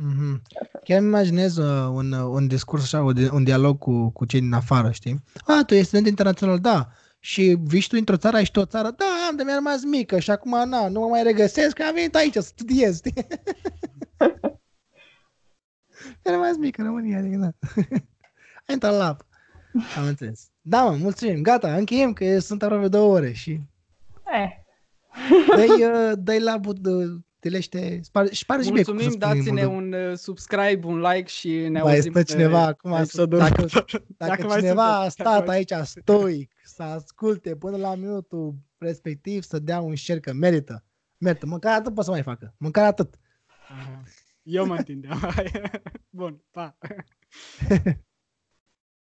Mm-hmm. Chiar îmi imaginez uh, un, uh, un discurs așa, un, un dialog cu, cu cei din afară, știi? A, tu ești student internațional, da. Și vii tu într-o țară, ești o țară, da, am de mi-a rămas mică și acum, na, nu mă mai regăsesc, că am venit aici să studiez, știi? Era mai mic în România, adică da. Ai intrat la apă. Am înțeles. Da, mă, mulțumim. Gata, încheiem, că sunt aproape două ore și... Eh. Dă-i, uh, dă la bud, telește, spar, și pare și Mulțumim, dați-ne un uh, subscribe, un like și ne mai auzim stă cineva acum, dacă, dacă, dacă, cineva a stat aici stoic să asculte până la minutul respectiv să dea un share că merită. Merită, măcar atât poate să mai facă. Măcar atât. Eu mă întindeam. Bun, pa!